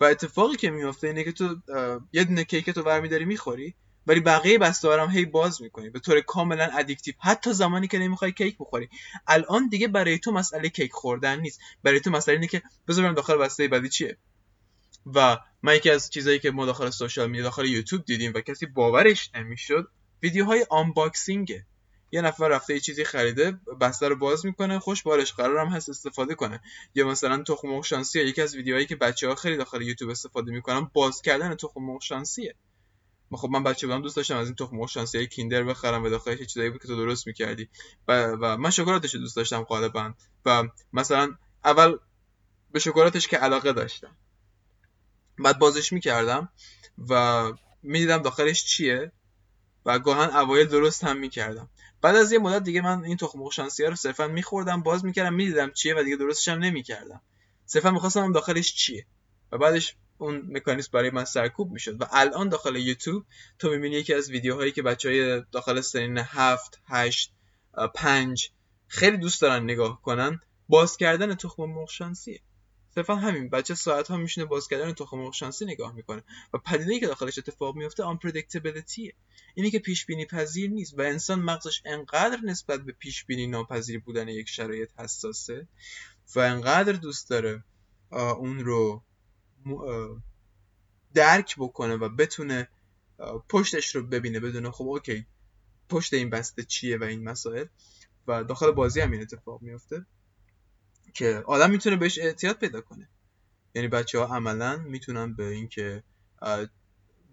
B: و اتفاقی که میفته اینه که تو یه دونه کیک تو برمیداری می‌خوری ولی بقیه بسته هی باز می‌کنی. به طور کاملا addictive حتی زمانی که نمی‌خوای کیک بخوری. الان دیگه برای تو مسئله کیک خوردن نیست. برای تو مسئله اینه که بذارم داخل بسته بعدی چیه. و من یکی از چیزایی که ما داخل سوشال میدیا داخل یوتیوب دیدیم و کسی باورش نمی‌شد ویدیوهای آنباکسینگه یه نفر رفته یه چیزی خریده بسته رو باز می‌کنه خوش بارش قرار هم هست استفاده کنه. یا مثلا تخم مرغ شانسی یکی از ویدیوهایی که بچه ها خیلی داخل یوتیوب استفاده می‌کنن باز کردن تخم مرغ شانسیه. خب من بچه بودم دوست داشتم از این تخم مرغ شانسی کیندر بخرم و داخلش چیزایی بود که تو درست می‌کردی. و, و من شکلاتش دوست داشتم غالبا. و مثلا اول به شکلاتش که علاقه داشتم. بعد بازش می‌کردم و می‌دیدم داخلش چیه. و گاهن اوایل درست هم می‌کردم. بعد از یه مدت دیگه من این تخم مرغ رو صرفا میخوردم باز می‌کردم می‌دیدم چیه و دیگه درستش هم نمی‌کردم. صرفا می‌خواستم داخلش چیه. و بعدش اون مکانیزم برای من سرکوب می‌شد. و الان داخل یوتیوب تو می‌بینی یکی از ویدیوهایی که بچه های داخل سنین هفت هشت پنج خیلی دوست دارن نگاه کنن باز کردن تخم مرغ شانسیه. صرفا همین بچه ساعت ها میشینه باز کردن تخم مرغ شانسی نگاه می‌کنه و پدیده که داخلش اتفاق میفته آنپردیکتبلیتیه اینی که پیش بینی پذیر نیست و انسان مغزش انقدر نسبت به پیش بینی ناپذیر بودن یک شرایط حساسه و انقدر دوست داره اون رو درک بکنه و بتونه پشتش رو ببینه بدونه خب اوکی پشت این بسته چیه و این مسائل و داخل بازی هم این اتفاق میفته که آدم می‌تونه بهش اعتیاد پیدا کنه. یعنی بچه ها عملا می‌تونن به اینکه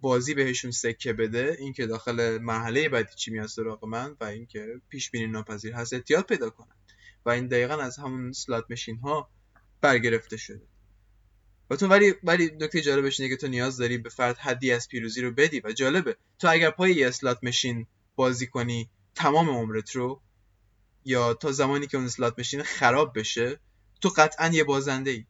B: بازی بهشون سکه بده اینکه داخل مرحله بعدی چی میاد سراغ من و اینکه پیش بینی ناپذیر هست احتیاط پیدا کنن. و این دقیقا از همون سلات مشین ها برگرفته شده. و تو ولی ولی نکته جالبش اینه که تو نیاز داری به فرد حدی از پیروزی رو بدی و جالبه. تو اگر پای یه اسلات مشین بازی کنی تمام عمرت رو یا تا زمانی که اون اسلات مشین خراب بشه تو قطعا یه بازنده ای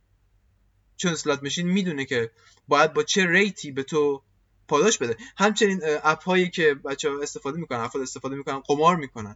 B: چون اسلات مشین می‌دونه که باید با چه ریتی به تو پاداش بده. همچنین اپ هایی که بچه ها استفاده می‌کنن افراد استفاده می‌کنن قمار می‌کنن.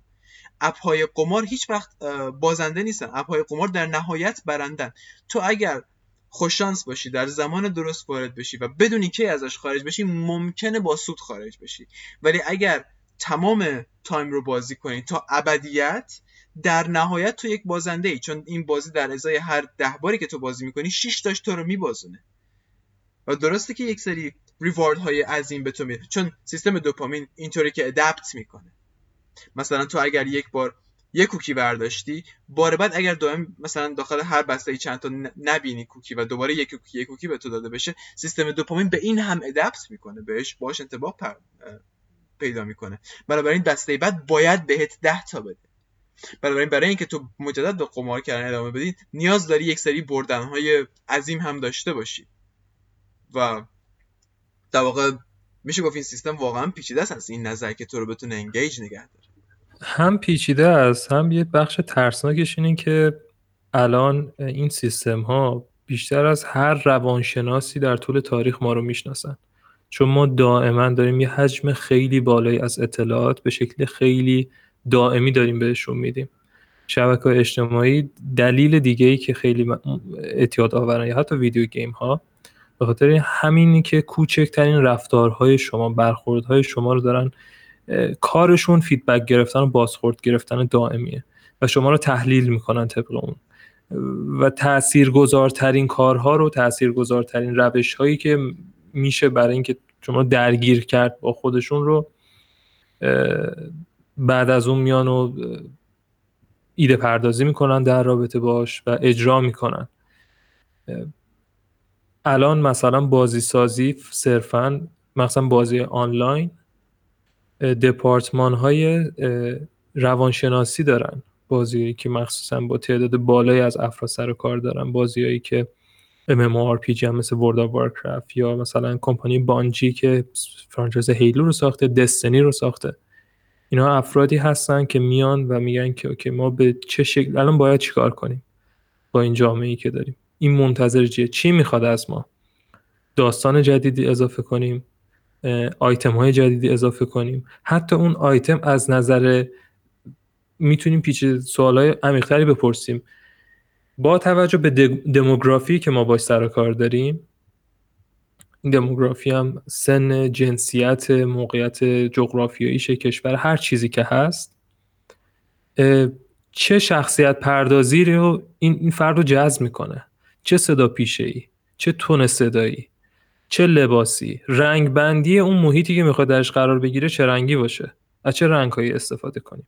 B: app های قمار هیچ وقت بازنده نیستن. app های قمار در نهایت برندن. تو اگر خوششانس باشی در زمان درست وارد بشی و بدونی که ازش خارج بشی ممکنه با سود خارج بشی. ولی اگر تمام time رو بازی کنی تا ابدیت در نهایت تو یک بازنده ای چون این بازی در ازای هر ده باری که تو بازی می‌کنی 6 تاش تو رو میبازونه. و درسته که یک سری reward های عظیم به تو میده چون سیستم دوپامین اینطوری که adapt می‌کنه. مثلا تو اگر یک بار یک کوکی برداشتی بار بعد اگر دائم مثلا داخل هر بسته چند تا نبینی کوکی و دوباره یک کوکی یک کوکی به تو داده بشه سیستم دوپامین به این هم ادپت می‌کنه بهش باش انتباه پر... پیدا می‌کنه. بنابراین بسته بعد باید بهت ده تا بده. بنابراین برای اینکه تو مجدد به قمار کردن ادامه بدی نیاز داری یک سری بردن های عظیم هم داشته باشی. و در واقع میشه گفت این سیستم واقعا پیچیده است از این نظر که تو رو بتونه انگیج نگه داره.
A: هم پیچیده است هم یه بخش ترسناکش اینه که الان این سیستم ها بیشتر از هر روانشناسی در طول تاریخ ما رو می‌شناسن. چون ما دائما داریم یه حجم خیلی بالایی از اطلاعات به شکل خیلی دائمی داریم بهشون میدیم. شبکه اجتماعی دلیل دیگه ای که خیلی اعتیاد آورن یا حتی ویدیو گیم ها به خاطر همینی که کوچکترین رفتارهای شما برخوردهای شما رو دارن کارشون فیدبک گرفتن و بازخورد گرفتن دائمیه و شما رو تحلیل می‌کنن طبق اون. و تاثیرگذارترین کارها رو تاثیرگذارترین روش هایی که میشه برای اینکه شما درگیر کرد با خودشون رو بعد از اون میان و ایده پردازی می‌کنن در رابطه باش و اجرا می‌کنن. الان مثلا بازی سازی صرفا مثلا بازی آنلاین دپارتمان های روانشناسی دارن. بازیهایی که مخصوصا با تعداد بالایی از افراد سر کار دارن. بازیهایی که MMORPG هم مثل World of Warcraft یا مثلا کمپانی بانجی که فرانچایز هیلو رو ساخته دستنی رو ساخته. اینا افرادی هستن که میان و میگن که اوکی ما به چه شکل الان باید چیکار کنیم با این جامعه ای که داریم؟ این منتظر چیه؟ چی می‌خواد از ما؟ داستان جدیدی اضافه کنیم آیتم های جدیدی اضافه کنیم. حتی اون آیتم از نظر می‌تونیم پیچ سوال های عمیقتری بپرسیم. با توجه به دموگرافی که ما باش سر کار داریم دموگرافی هم سن جنسیت موقعیت جغرافیاییش کشور هر چیزی که هست چه شخصیت پردازی رو این, این فرد رو جذب می‌کنه. چه صدا پیشه ای چه تون صدایی چه لباسی رنگ بندی اون محیطی که می‌خواد درش قرار بگیره چه رنگی باشه از چه رنگهایی استفاده کنیم.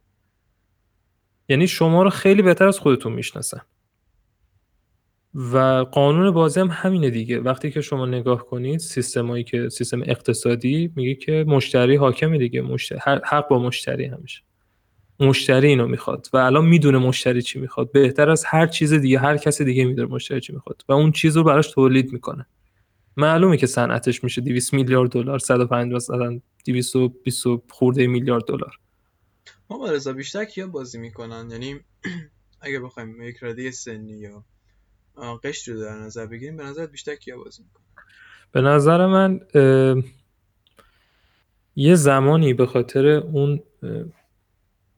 A: یعنی شما رو خیلی بهتر از خودتون می‌شناسن. و قانون بازی هم همینه دیگه. وقتی که شما نگاه کنید سیستمایی که سیستم اقتصادی میگه که مشتری حاکمه دیگه. مشتری حق با مشتری همیشه. مشتری اینو می‌خواد و الان می‌دونه مشتری چی می‌خواد. بهتر از هر چیز دیگه هر کسی دیگه می‌دونه مشتری چی می‌خواد و اون چیز رو براش تولید می‌کنه. معلومه که صنعتش میشه 200 میلیارد دلار 150 مثلا 220 خورده میلیارد دلار.
B: ما رضا بیشتر کیا بازی می‌کنن؟ یعنی [clears throat] اگه بخوایم یک رده سنی یا قشت رو در نظر بگیریم به نظر بیشتر کیا بازی می‌کنن؟
A: به نظر من یه زمانی به خاطر اون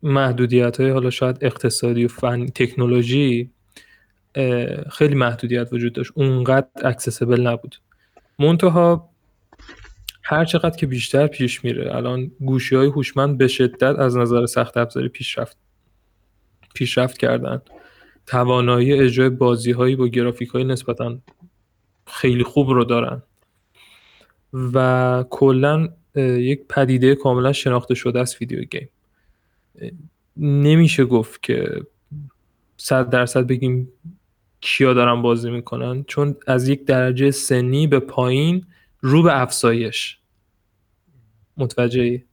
A: محدودیت های حالا شاید اقتصادی و فن تکنولوژی خیلی محدودیت وجود داشت. اونقدر اکسسبل نبود. منتها هر چقدر که بیشتر پیش میره الان گوشی های هوشمند به شدت از نظر سخت افزاری پیشرفت پیشرفت کردن. توانایی اجرای بازی هایی با گرافیک های نسبتا خیلی خوب رو دارن. و کلا یک پدیده کاملا شناخته شده است ویدیو گیم. نمیشه گفت که صد درصد بگیم کیا دارن بازی می‌کنن چون از یک درجه سنی به پایین رو به افزایش. متوجهی؟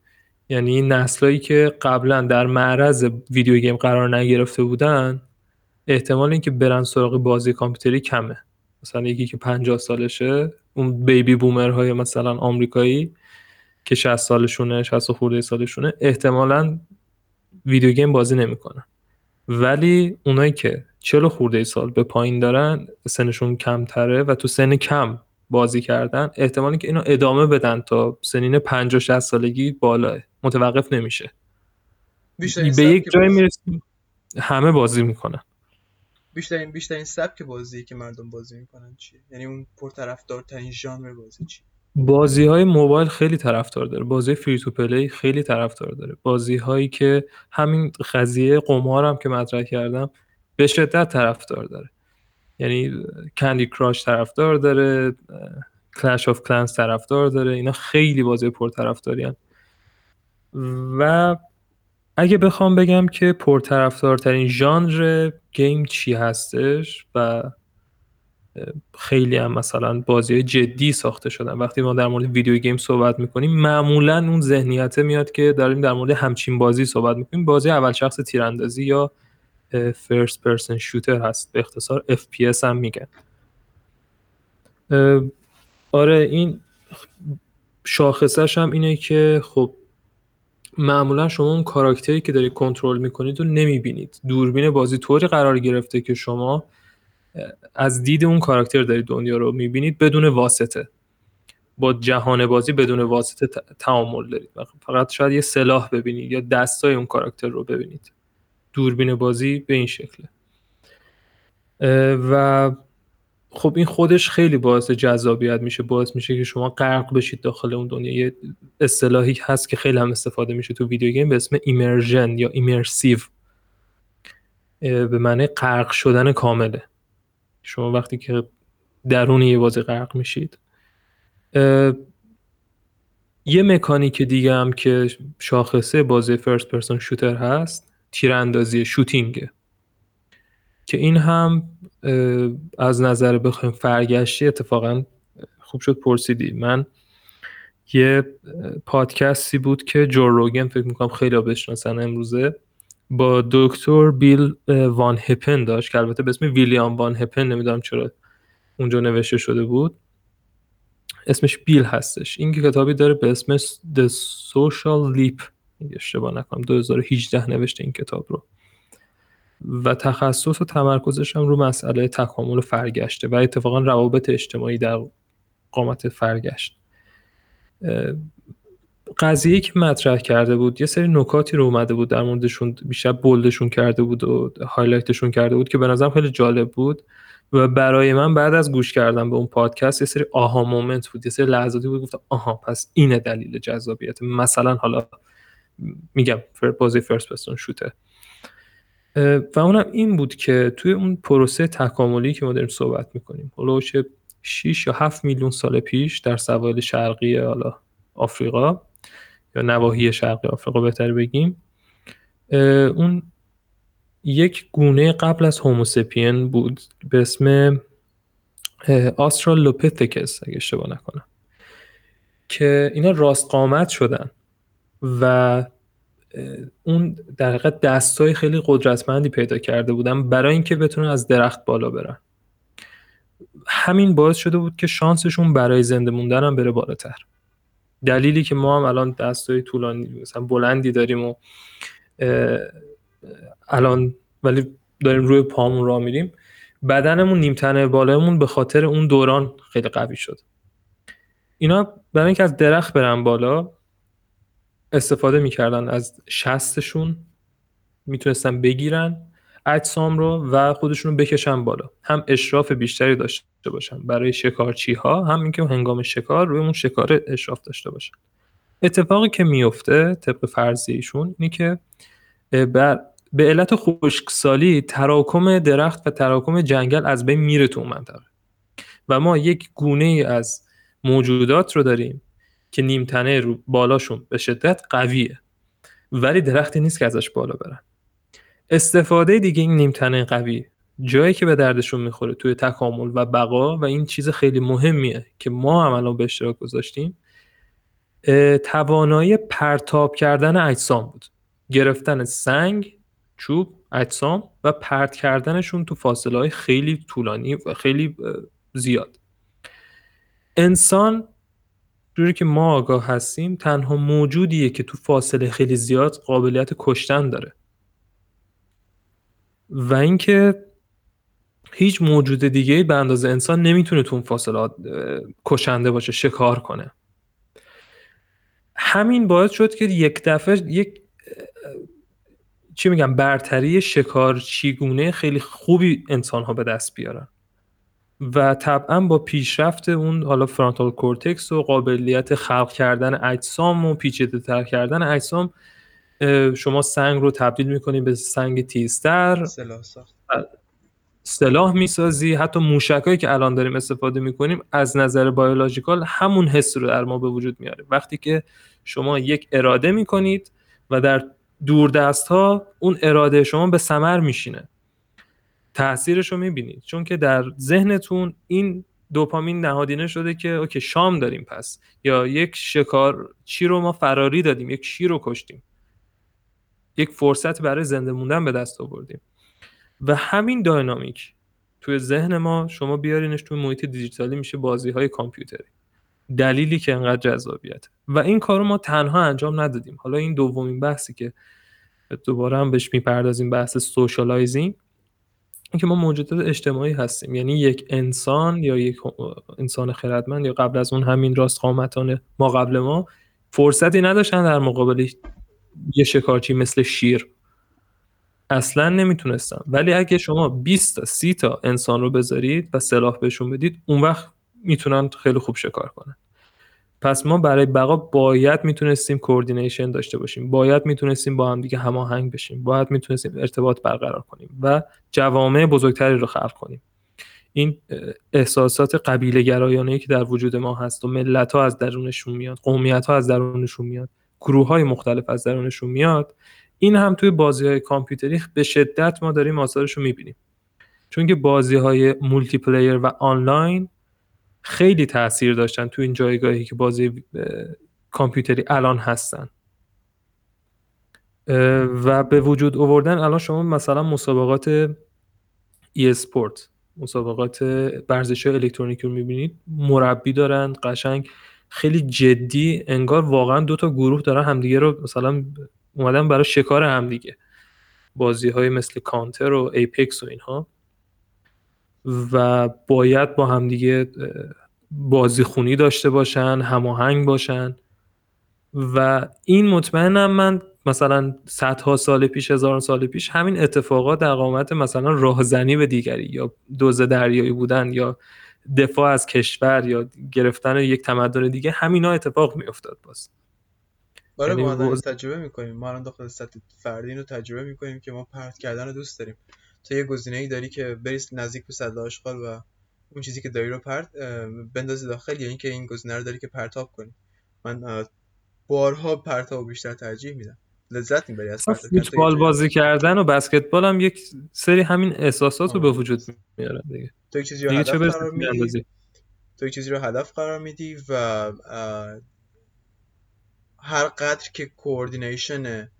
A: یعنی نسلایی که قبلا در معرض ویدیو گیم قرار نگرفته بودن احتمال اینکه برن سراغ بازی کامپیوتری کمه. مثلا یکی که 50 سالشه اون بیبی بومر های مثلا آمریکایی که 60 سالشونه 60 خورده سالشونه احتمالا ویدیو گیم بازی نمی‌کنن. ولی اونایی که 40 خورده سال به پایین دارن سنشون کمتره و تو سن کم بازی کردن احتمالی که اینو ادامه بدن تا سنین 50 60 سالگی بالاه. متوقف نمیشه. به یک جای می‌رسیم همه بازی می‌کنن.
B: بیشترین بیشترین سبک بازی که مردم بازی می‌کنن چیه؟ یعنی اون پرطرفدارترین ژانر بازی چیه؟
A: بازی های موبایل خیلی طرفدار داره. بازی free to play خیلی طرفدار داره. بازی هایی که همین قضیه قمار هم که مطرح کردم به شدت طرفدار داره. یعنی کندی کراش طرفدار داره کلش آف کلنس طرفدار داره. اینا خیلی بازی پرطرفداری و اگه بخوام بگم که پرطرفدارترین ژانر گیم چی هستش و خیلی هم مثلا بازی جدی ساخته شدن. وقتی ما در مورد ویدیو گیم صحبت می‌کنیم معمولا اون ذهنیت میاد که داریم در مورد همچین بازی صحبت می‌کنیم. بازی اول شخص تیراندازی یا فرست پرسن شوتر هست. به اختصار FPS هم میگن. آره این شاخصش هم اینه که خب معمولا شما اون کاراکتری که دارید کنترل می‌کنید رو نمی‌بینید. دوربین بازی طوری قرار گرفته که شما از دید اون کاراکتر دارید دنیا رو می‌بینید بدون واسطه. با جهان بازی بدون واسطه تعامل دارید. فقط شاید یه سلاح ببینید یا دستای اون کاراکتر رو ببینید. دوربین بازی به این شکله. و خب این خودش خیلی باعث جذابیت میشه باعث میشه که شما غرق بشید داخل اون دنیا. یه اصطلاحی هست که خیلی هم استفاده میشه تو ویدیو گیم به اسم immersion یا immersive به معنی غرق شدن کامله. شما وقتی که درون یه بازی غرق میشید. یه مکانیک دیگه هم که شاخصه بازی first person shooter هست تیراندازی shooting ه که این هم از نظر بخوایم فرگشتی اتفاقا خوب شد پرسیدی. من یه پادکستی بود که جو روگن فکر می‌کنم خیلی بشناسن امروزه با دکتر بیل وان هپن داشت که البته به اسم ویلیام وان هپن نمی‌دونم چرا اونجا نوشته شده بود. اسمش بیل هستش. این کتابی داره به اسم The Social Leap. اشتباه نکنم 2018 نوشته این کتاب رو. و تخصص و تمرکزش هم رو مسئله تکامل و فرگشته و اتفاقا روابط اجتماعی در قامت فرگشت. قضیه که مطرح کرده بود یه سری نکاتی رو اومده بود در موردشون بیشتر bold شون کرده بود و highlight شون کرده بود که به نظرم خیلی جالب بود و برای من بعد از گوش کردن به اون پادکست یه سری آها moment بود یه سری لحظاتی بود گفتم آها پس اینه دلیل جذابیت. مثلا حالا میگم بازی فرست پرسون شوته و اونم این بود که توی اون پروسه تکاملی که ما داریم صحبت می‌کنیم هلوش 6 یا 7 میلیون سال پیش در سواحل شرقی حالا آفریقا یا نواحی شرقی آفریقا بهتر بگیم اون یک گونه قبل از هوموسپین بود به اسم آسترالوپیتکس اگه اشتباه نکنم که اینا راست قامت شدن و اون در حقیقت دستای خیلی قدرتمندی پیدا کرده بودن برای اینکه بتونن از درخت بالا برن. همین باعث شده بود که شانسشون برای زنده موندن هم بره بالاتر. دلیلی که ما هم الان دستای طولانی مثلا بلندی داریم و الان ولی داریم روی پامون را میریم بدنمون نیمتنه بالایمون به خاطر اون دوران خیلی قوی شد. اینا برای اینکه از درخت برن بالا استفاده می‌کردن از شستشون می‌تونستن بگیرن اجسام رو و خودشون رو بکشن بالا. هم اشراف بیشتری داشته باشن برای شکارچی ها هم اینکه هنگام شکار روی اون شکار اشراف داشته باشن. اتفاقی که میفته طبق فرضیشون اینه که بر به علت خشکسالی تراکم درخت و تراکم جنگل از بین میره تو منطقه. و ما یک گونه از موجودات رو داریم که نیمتنه رو بالاشون به شدت قویه. ولی درختی نیست که ازش بالا برن. استفاده دیگه این نیمتنه قوی جایی که به دردشون می‌خوره توی تکامل و بقا و این چیز خیلی مهمیه که ما هم الان به اشتراک گذاشتیم توانایی پرتاب کردن اجسام بود. گرفتن سنگ چوب اجسام و پرت کردنشون تو فاصله های خیلی طولانی و خیلی زیاد. انسان جوری که ما آگاه هستیم تنها موجودیه که تو فاصله خیلی زیاد قابلیت کشتن داره. و اینکه هیچ موجود دیگه به اندازه انسان نمی‌تونه تو اون فاصلات کشنده باشه شکار کنه. همین باعث شد که یک دفعه یک چی میگم برتری شکار چیگونه خیلی خوبی انسان ها به دست بیارن. و طبعا با پیشرفت اون حالا frontal cortex و قابلیت خلق کردن اجسام و پیچیده تر کردن اجسام شما سنگ رو تبدیل می‌کنی به سنگ تیزتر.
B: سلاح
A: سلاح می‌سازی. حتی موشکایی که الان داریم استفاده می‌کنیم از نظر biological همون حس رو در ما به وجود میاره. وقتی که شما یک اراده می‌کنید و در دوردست ها اون اراده شما به ثمر میشینه. تاثیرش رو می‌بینید چون که در ذهنتون این دوپامین نهادینه شده که اوکی شام داریم پس. یا یک شکار چی رو ما فراری دادیم یک شیر رو کشتیم. یک فرصت برای زنده موندن به دست آوردیم. و همین داینامیک توی ذهن ما شما بیارینش توی محیط دیجیتالی میشه بازی های کامپیوتری. دلیلی که انقدر جذابیت. و این کارو ما تنها انجام ندادیم. حالا این دومین بحثی که دوباره هم بهش می‌پردازیم بحث socializing. اینکه ما موجودات اجتماعی هستیم. یعنی یک انسان یا یک انسان خردمند یا قبل از اون همین راست قامتان ما قبل ما فرصتی نداشتن در مقابل یه شکارچی مثل شیر. اصلا نمی‌تونستن ولی اگه شما 20 تا 30 تا انسان رو بذارید و سلاح بهشون بدید اون وقت می‌تونن خیلی خوب شکار کنن. پس ما برای بقا باید می‌تونستیم coordination داشته باشیم. باید می‌تونستیم با هم دیگه هماهنگ بشیم. باید می‌تونستیم ارتباط برقرار کنیم و جوامع بزرگتری رو خلق کنیم. این احساسات قبیله گرایانه که در وجود ما هست و ملت ها از درونشون میاد قومیت ها از درونشون میاد گروه های مختلف از درونشون میاد این هم توی بازی های کامپیوتری به شدت ما داریم آثارش رو می‌بینیم. چون که بازی های multiplayer و آنلاین خیلی تاثیر داشتن تو این جایگاهی که بازی کامپیوتری الان هستن. و به وجود آوردن الان شما مثلا مسابقات esport مسابقات ورزش الکترونیکی رو می‌بینید مربی دارن قشنگ خیلی جدی انگار واقعا دو تا گروه دارن همدیگه رو مثلا اومدن برای شکار همدیگه. بازی های مثل کانتر و ایپکس و اینها. و باید با همدیگه بازی خونی داشته باشن هماهنگ باشن. و این مطمئنم من مثلا صدها سال پیش هزار سال پیش همین اتفاقات در قامت مثلا راهزنی به دیگری یا دوز دریایی بودن یا دفاع از کشور یا گرفتن یک تمدن دیگه همینا اتفاق میافتاد باز.
B: آره یعنی ما تجربه می‌کنیم. ما الان داخل سطح فردی رو تجربه می‌کنیم که ما پرت کردن رو دوست داریم. تو یه گزینه ای داری که بری نزدیک به صد آشغال و اون چیزی که داری رو پرت بندازی داخل یا اینکه این گزینه رو داری که پرتاب کنی. من بارها پرتاب بیشتر ترجیح میدم. لذت می‌بری از
A: فوتبال بازی کردن و بسکتبال هم یک سری همین احساسات رو به وجود میاره دیگه.
B: تو یک چیزی رو هدف قرار میدی؟ تو یک چیزی رو هدف قرار میدی و هر قدر که کوردینیشن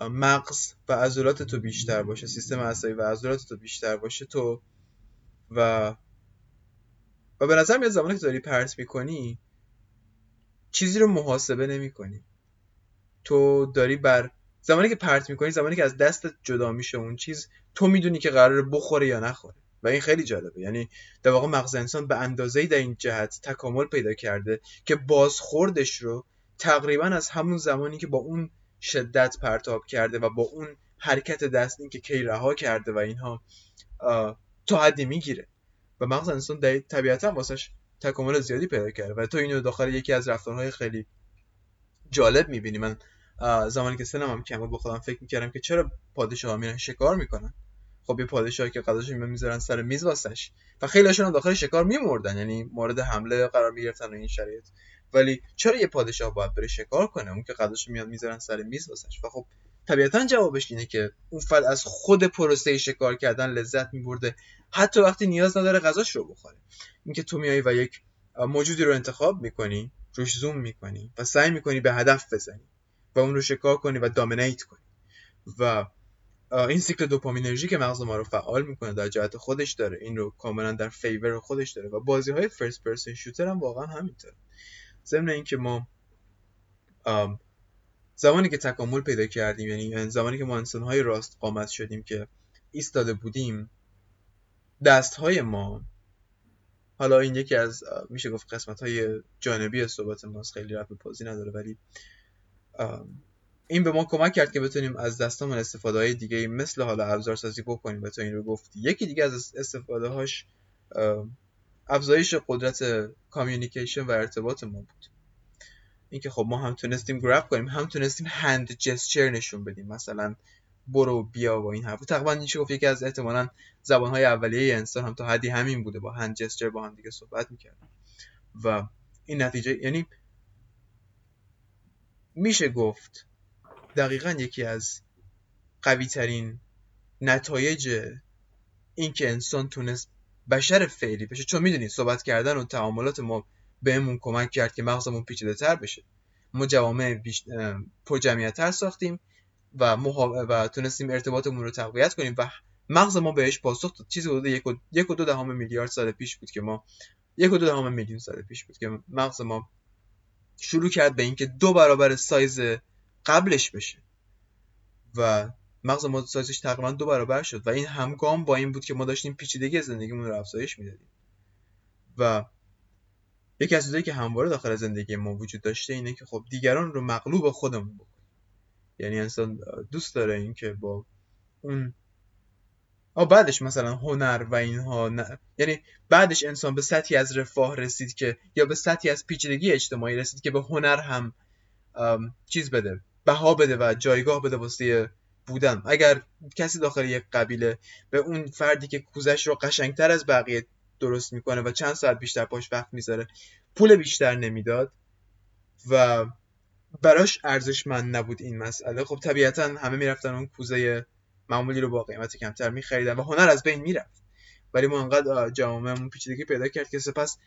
B: مغز و عضلات تو بیشتر باشه سیستم عصبی و عضلات تو بیشتر باشه تو و و به نظر میاد زمانی که داری پرت می‌کنی چیزی رو محاسبه نمی کنی تو داری بر زمانی که پرت می‌کنی زمانی که از دست جدا میشه اون چیز تو می‌دونی که قراره بخوره یا نخوره. و این خیلی جالبه. یعنی در واقع مغز انسان به اندازه در این جهت تکامل پیدا کرده که بازخوردش رو تقریبا از همون زمانی که با اون شدت پرتاب کرده و با اون حرکت دست این که کی رها کرده و اینها تا حدی می‌گیره. و مغز انسان طبیعتا واسش تکامل زیادی پیدا کرده. و تو اینو داخل یکی از رفتارهای خیلی جالب می‌بینی. من زمانی که سنم هم کم با خودم فکر می‌کردم که چرا پادشاه میرن شکار می‌کنن؟ خب یه پادشاهی که قضاش می‌ذارن سر میز واسش. و خیلی هاشون داخل شکار میمردن یعنی مورد حمله قرار می‌گرفتن و این شرایط. ولی چرا یه پادشاه باید بره شکار کنه؟ اون که قضاش میاد می‌ذارن سر میز واسش. و خب طبیعتا جوابش اینه که اون فرد از خود پروسه شکار کردن لذت میبرده. حتی وقتی نیاز نداره غذاش رو بخوره. اینکه تو میایی و یک موجودی رو انتخاب می‌کنی روش زوم می‌کنی و سعی می‌کنی به هدف بزنی و اون رو شکار کنی و dominate کنی. و این سیکل dopaminergic ی که مغز ما رو فعال می‌کنه در جهت خودش داره. این رو کاملا در favor خودش داره و بازی های first person shooter هم واقعا همینطوره. ضمن اینکه ما زمانی که تکامل پیدا کردیم یعنی زمانی که ما های راست قامت شدیم که ایستاده بودیم دست های ما حالا این یکی از میشه گفت قسمت های جانبی صحبت ماست خیلی رفت پازی نداره ولی این به ما کمک کرد که بتونیم از دستامون استفاده های دیگه مثل حالا ابزار سازی بکنیم. و تو این رو گفتی. یکی دیگه از استفاده هاش افزایش قدرت کامیونیکیشن و ارتباط ما بود. اینکه خب ما هم تونستیم گرپ کنیم هم تونستیم هند جسچر نشون بدیم. مثلا برو بیا و این حرف تقریبا میشه گفت؟ یکی از احتمالا زبانهای اولیه انسان هم تا حدی همین بوده. با هند جسچر با هم دیگه صحبت می‌کردن. و این نتیجه یعنی میشه گفت دقیقا یکی از قوی ترین نتایج اینکه انسان تونست بشر فعلی بشه. چون می‌دونید صحبت کردن و تعاملات ما بهمون کمک کرد که مغزمون پیچیده تر بشه. ما جوامع بیش... تر ساختیم و, و تونستیم ارتباطمون رو تقویت کنیم و مغز ما بهش پاسخ داد. چیزی حدود یک و... دو دهم میلیارد سال پیش بود که ما یک و دو میلیون سال پیش بود که مغز ما شروع کرد به اینکه دو برابر سایز قبلش بشه. و مغز ما سایزش تقریبا دو برابر شد و این همگام با این بود که ما داشتیم پیچیدگی زندگیمون رو افزایش می‌دادیم. و یکی از چیزایی که همواره داخل زندگی ما وجود داشته اینه که خب دیگران رو مغلوب خودمون بکنیم. یعنی انسان دوست داره اینکه با اون آ بعدش مثلا هنر و اینها نه. یعنی بعدش انسان به سطحی از رفاه رسید که یا به سطحی از پیچیدگی اجتماعی رسید که به هنر هم چیز بده. بها بده و جایگاه بده واسه بودن. اگر کسی داخل یک قبیله به اون فردی که کوزش رو قشنگتر از بقیه درست می‌کنه و چند ساعت بیشتر پاش وقت می‌ذاره پول بیشتر نمی‌داد و براش ارزشمند نبود این مسئله. خب طبیعتا همه می‌رفتن اون کوزه معمولی رو با قیمت کمتر میخریدن و هنر از بین می‌رفت. ولی ما انقدر جامعهمون پیچیدگی پیدا کرد که سپس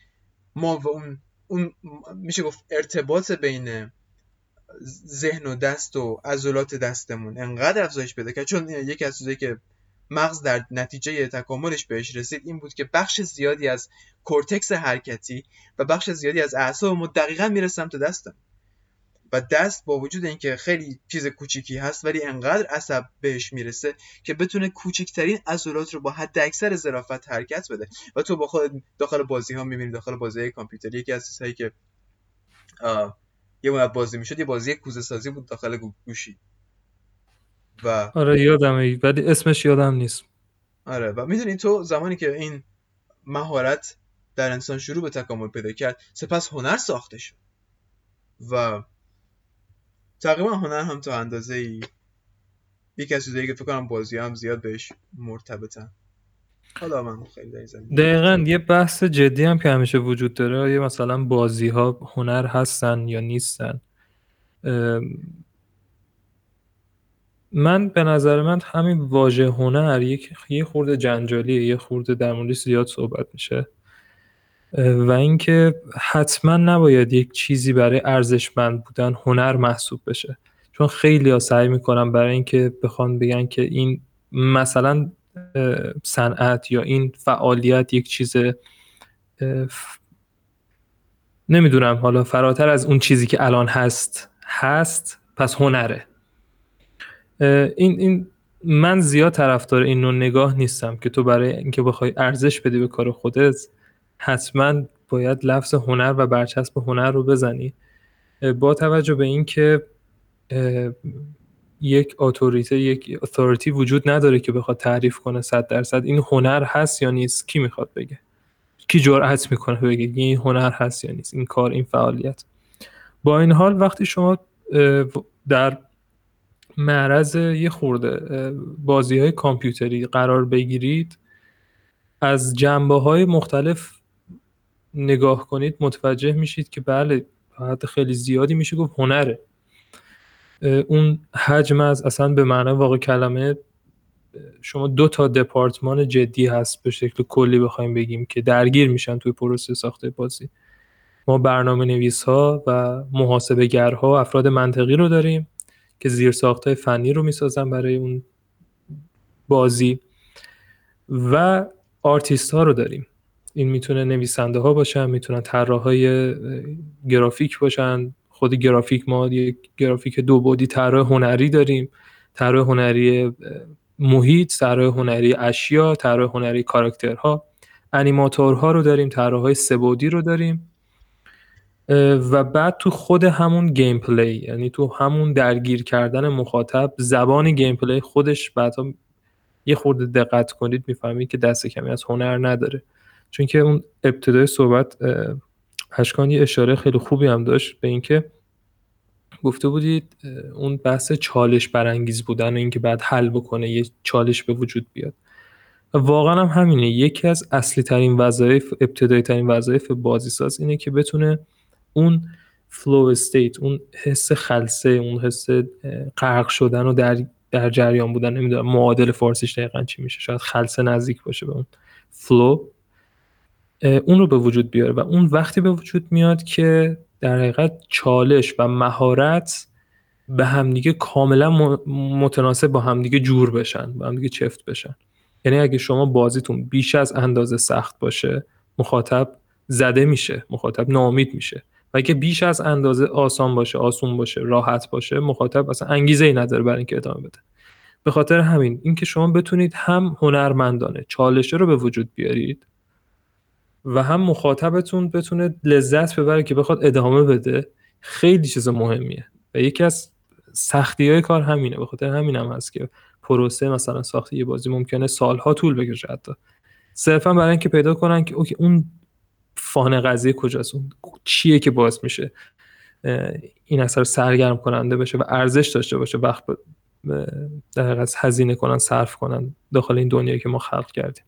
B: ما و اون اون میشه گفت ارتباط بین ذهن و دست و عضلات دستمون انقدر افزایش پیدا کرد. چون یکی از چیزایی که مغز در نتیجه تکاملش بهش رسید این بود که بخش زیادی از کورتکس حرکتی و بخش زیادی از اعصاب ما دقیقا میره سمت دستم و دست با وجود اینکه خیلی چیز کوچیکی هست ولی انقدر عصب بهش می‌رسه که بتونه کوچکترین عضلات رو با حد اکثر ظرافت حرکت بده. و تو با خود داخل بازی ها می‌بینی داخل بازی کامپیوتری یکی از چیزهایی که یه مدت بازی می‌شد یه بازی کوزه سازی بود داخل گوشی.
A: و آره یادمه. ولی اسمش یادم نیست.
B: آره و می‌دونی تو زمانی که این مهارت در انسان شروع به تکامل پیدا کرد سپس هنر ساخته شد. و تقریبا هنر هم تا اندازه ای یکی از چیزایی که فکر کنم بازی هم زیاد بهش مرتبطن. حالا من خیلی
A: دقیقا یه بحث جدی هم که همیشه وجود داره یه مثلا بازی ها هنر هستن یا نیستن. من به نظر من همین واژه هنر یک یه خورده جنجالیه یه خورده در موردش زیاد صحبت میشه. و اینکه حتما نباید یک چیزی برای ارزشمند بودن هنر محسوب بشه. چون خیلی ها سعی می‌کنن برای اینکه بخوان بگن که این مثلا صنعت یا این فعالیت یک چیز نمی‌دونم حالا فراتر از اون چیزی که الان هست هست پس هنره. این این من زیاد طرفدار این نوع نگاه نیستم که تو برای اینکه بخوای ارزش بدی به کار خودت حتما باید لفظ هنر و برچسب هنر رو بزنی. با توجه به اینکه یک اتوریته یک اتوریتی وجود نداره که بخواد تعریف کنه صد درصد. این هنر هست یا نیست؟ کی می‌خواد بگه؟ کی جرأت می‌کنه بگه این هنر هست یا نیست؟ این کار این فعالیت. با این حال وقتی شما در معرض یه خورده بازی های کامپیوتری قرار بگیرید از جنبه های مختلف نگاه کنید متوجه میشید که بله حد خیلی زیادی میشه گفت هنره. اون حجم از اصلا به معنی واقعی کلمه شما دو تا دپارتمان جدی هست به شکل کلی بخوایم بگیم که درگیر میشن توی پروسه ساخت بازی. ما برنامه نویس ها و محاسبه گرها افراد منطقی رو داریم که زیرساخت فنی رو می‌سازن برای اون بازی و آرتیست ها رو داریم. این می‌تونه نویسنده ها باشن می‌تونن طراحای گرافیک باشن خود گرافیک ما یک گرافیک دو بعدی طراح هنری داریم. طراح هنری محیط طراح هنری اشیا طراح هنری کاراکترها انیماتورها رو داریم طراح سه بعدی رو داریم. و بعد تو خود همون gameplay یعنی تو همون درگیر کردن مخاطب زبان gameplay خودش بعدا یه خورده دقت کنید می‌فهمید که دست کمی از هنر نداره. چون که اون ابتدای صحبت اشکان یه اشاره خیلی خوبی هم داشت به اینکه گفته بودید اون بحث چالش برانگیز بودن و اینکه بعد حل بکنه یه چالش به وجود بیاد. واقعا هم همینه. یکی از اصلی ترین وظایف ابتدایی ترین وظایف بازیساز اینه که بتونه اون flow state اون حس خلسه اون حس غرق شدن و در در جریان بودن نمی‌دونم معادل فارسیش دقیقا چی میشه شاید خلصه نزدیک باشه به اون فلو اون رو به وجود بیاره و اون وقتی به وجود میاد که در حقیقت چالش و مهارت به همدیگه کاملا متناسب با همدیگه جور بشن با همدیگه چفت بشن. یعنی اگه شما بازیتون بیش از اندازه سخت باشه مخاطب زده میشه مخاطب ناامید میشه. و اگه بیش از اندازه آسان باشه آسون باشه راحت باشه مخاطب اصلا انگیزه ای نداره برای اینکه ادامه بده. به خاطر همین اینکه شما بتونید هم هنرمندانه چالشه رو به وجود بیارید و هم مخاطبتون بتونه لذت ببره که بخواد ادامه بده. خیلی چیز مهمیه. و یکی از سختی های کار همینه. به خاطر همین هم هست که پروسه مثلا ساخت یه بازی ممکنه سالها طول بکشه حتی. صرفا برای اینکه پیدا کنن که اوکی اون فان قضیه کجاست؟ اون چیه که باعث میشه؟ این اثر سرگرم کننده بشه و ارزش داشته باشه وقت در از هزینه کنن صرف کنن داخل این دنیایی که ما خلق کردیم.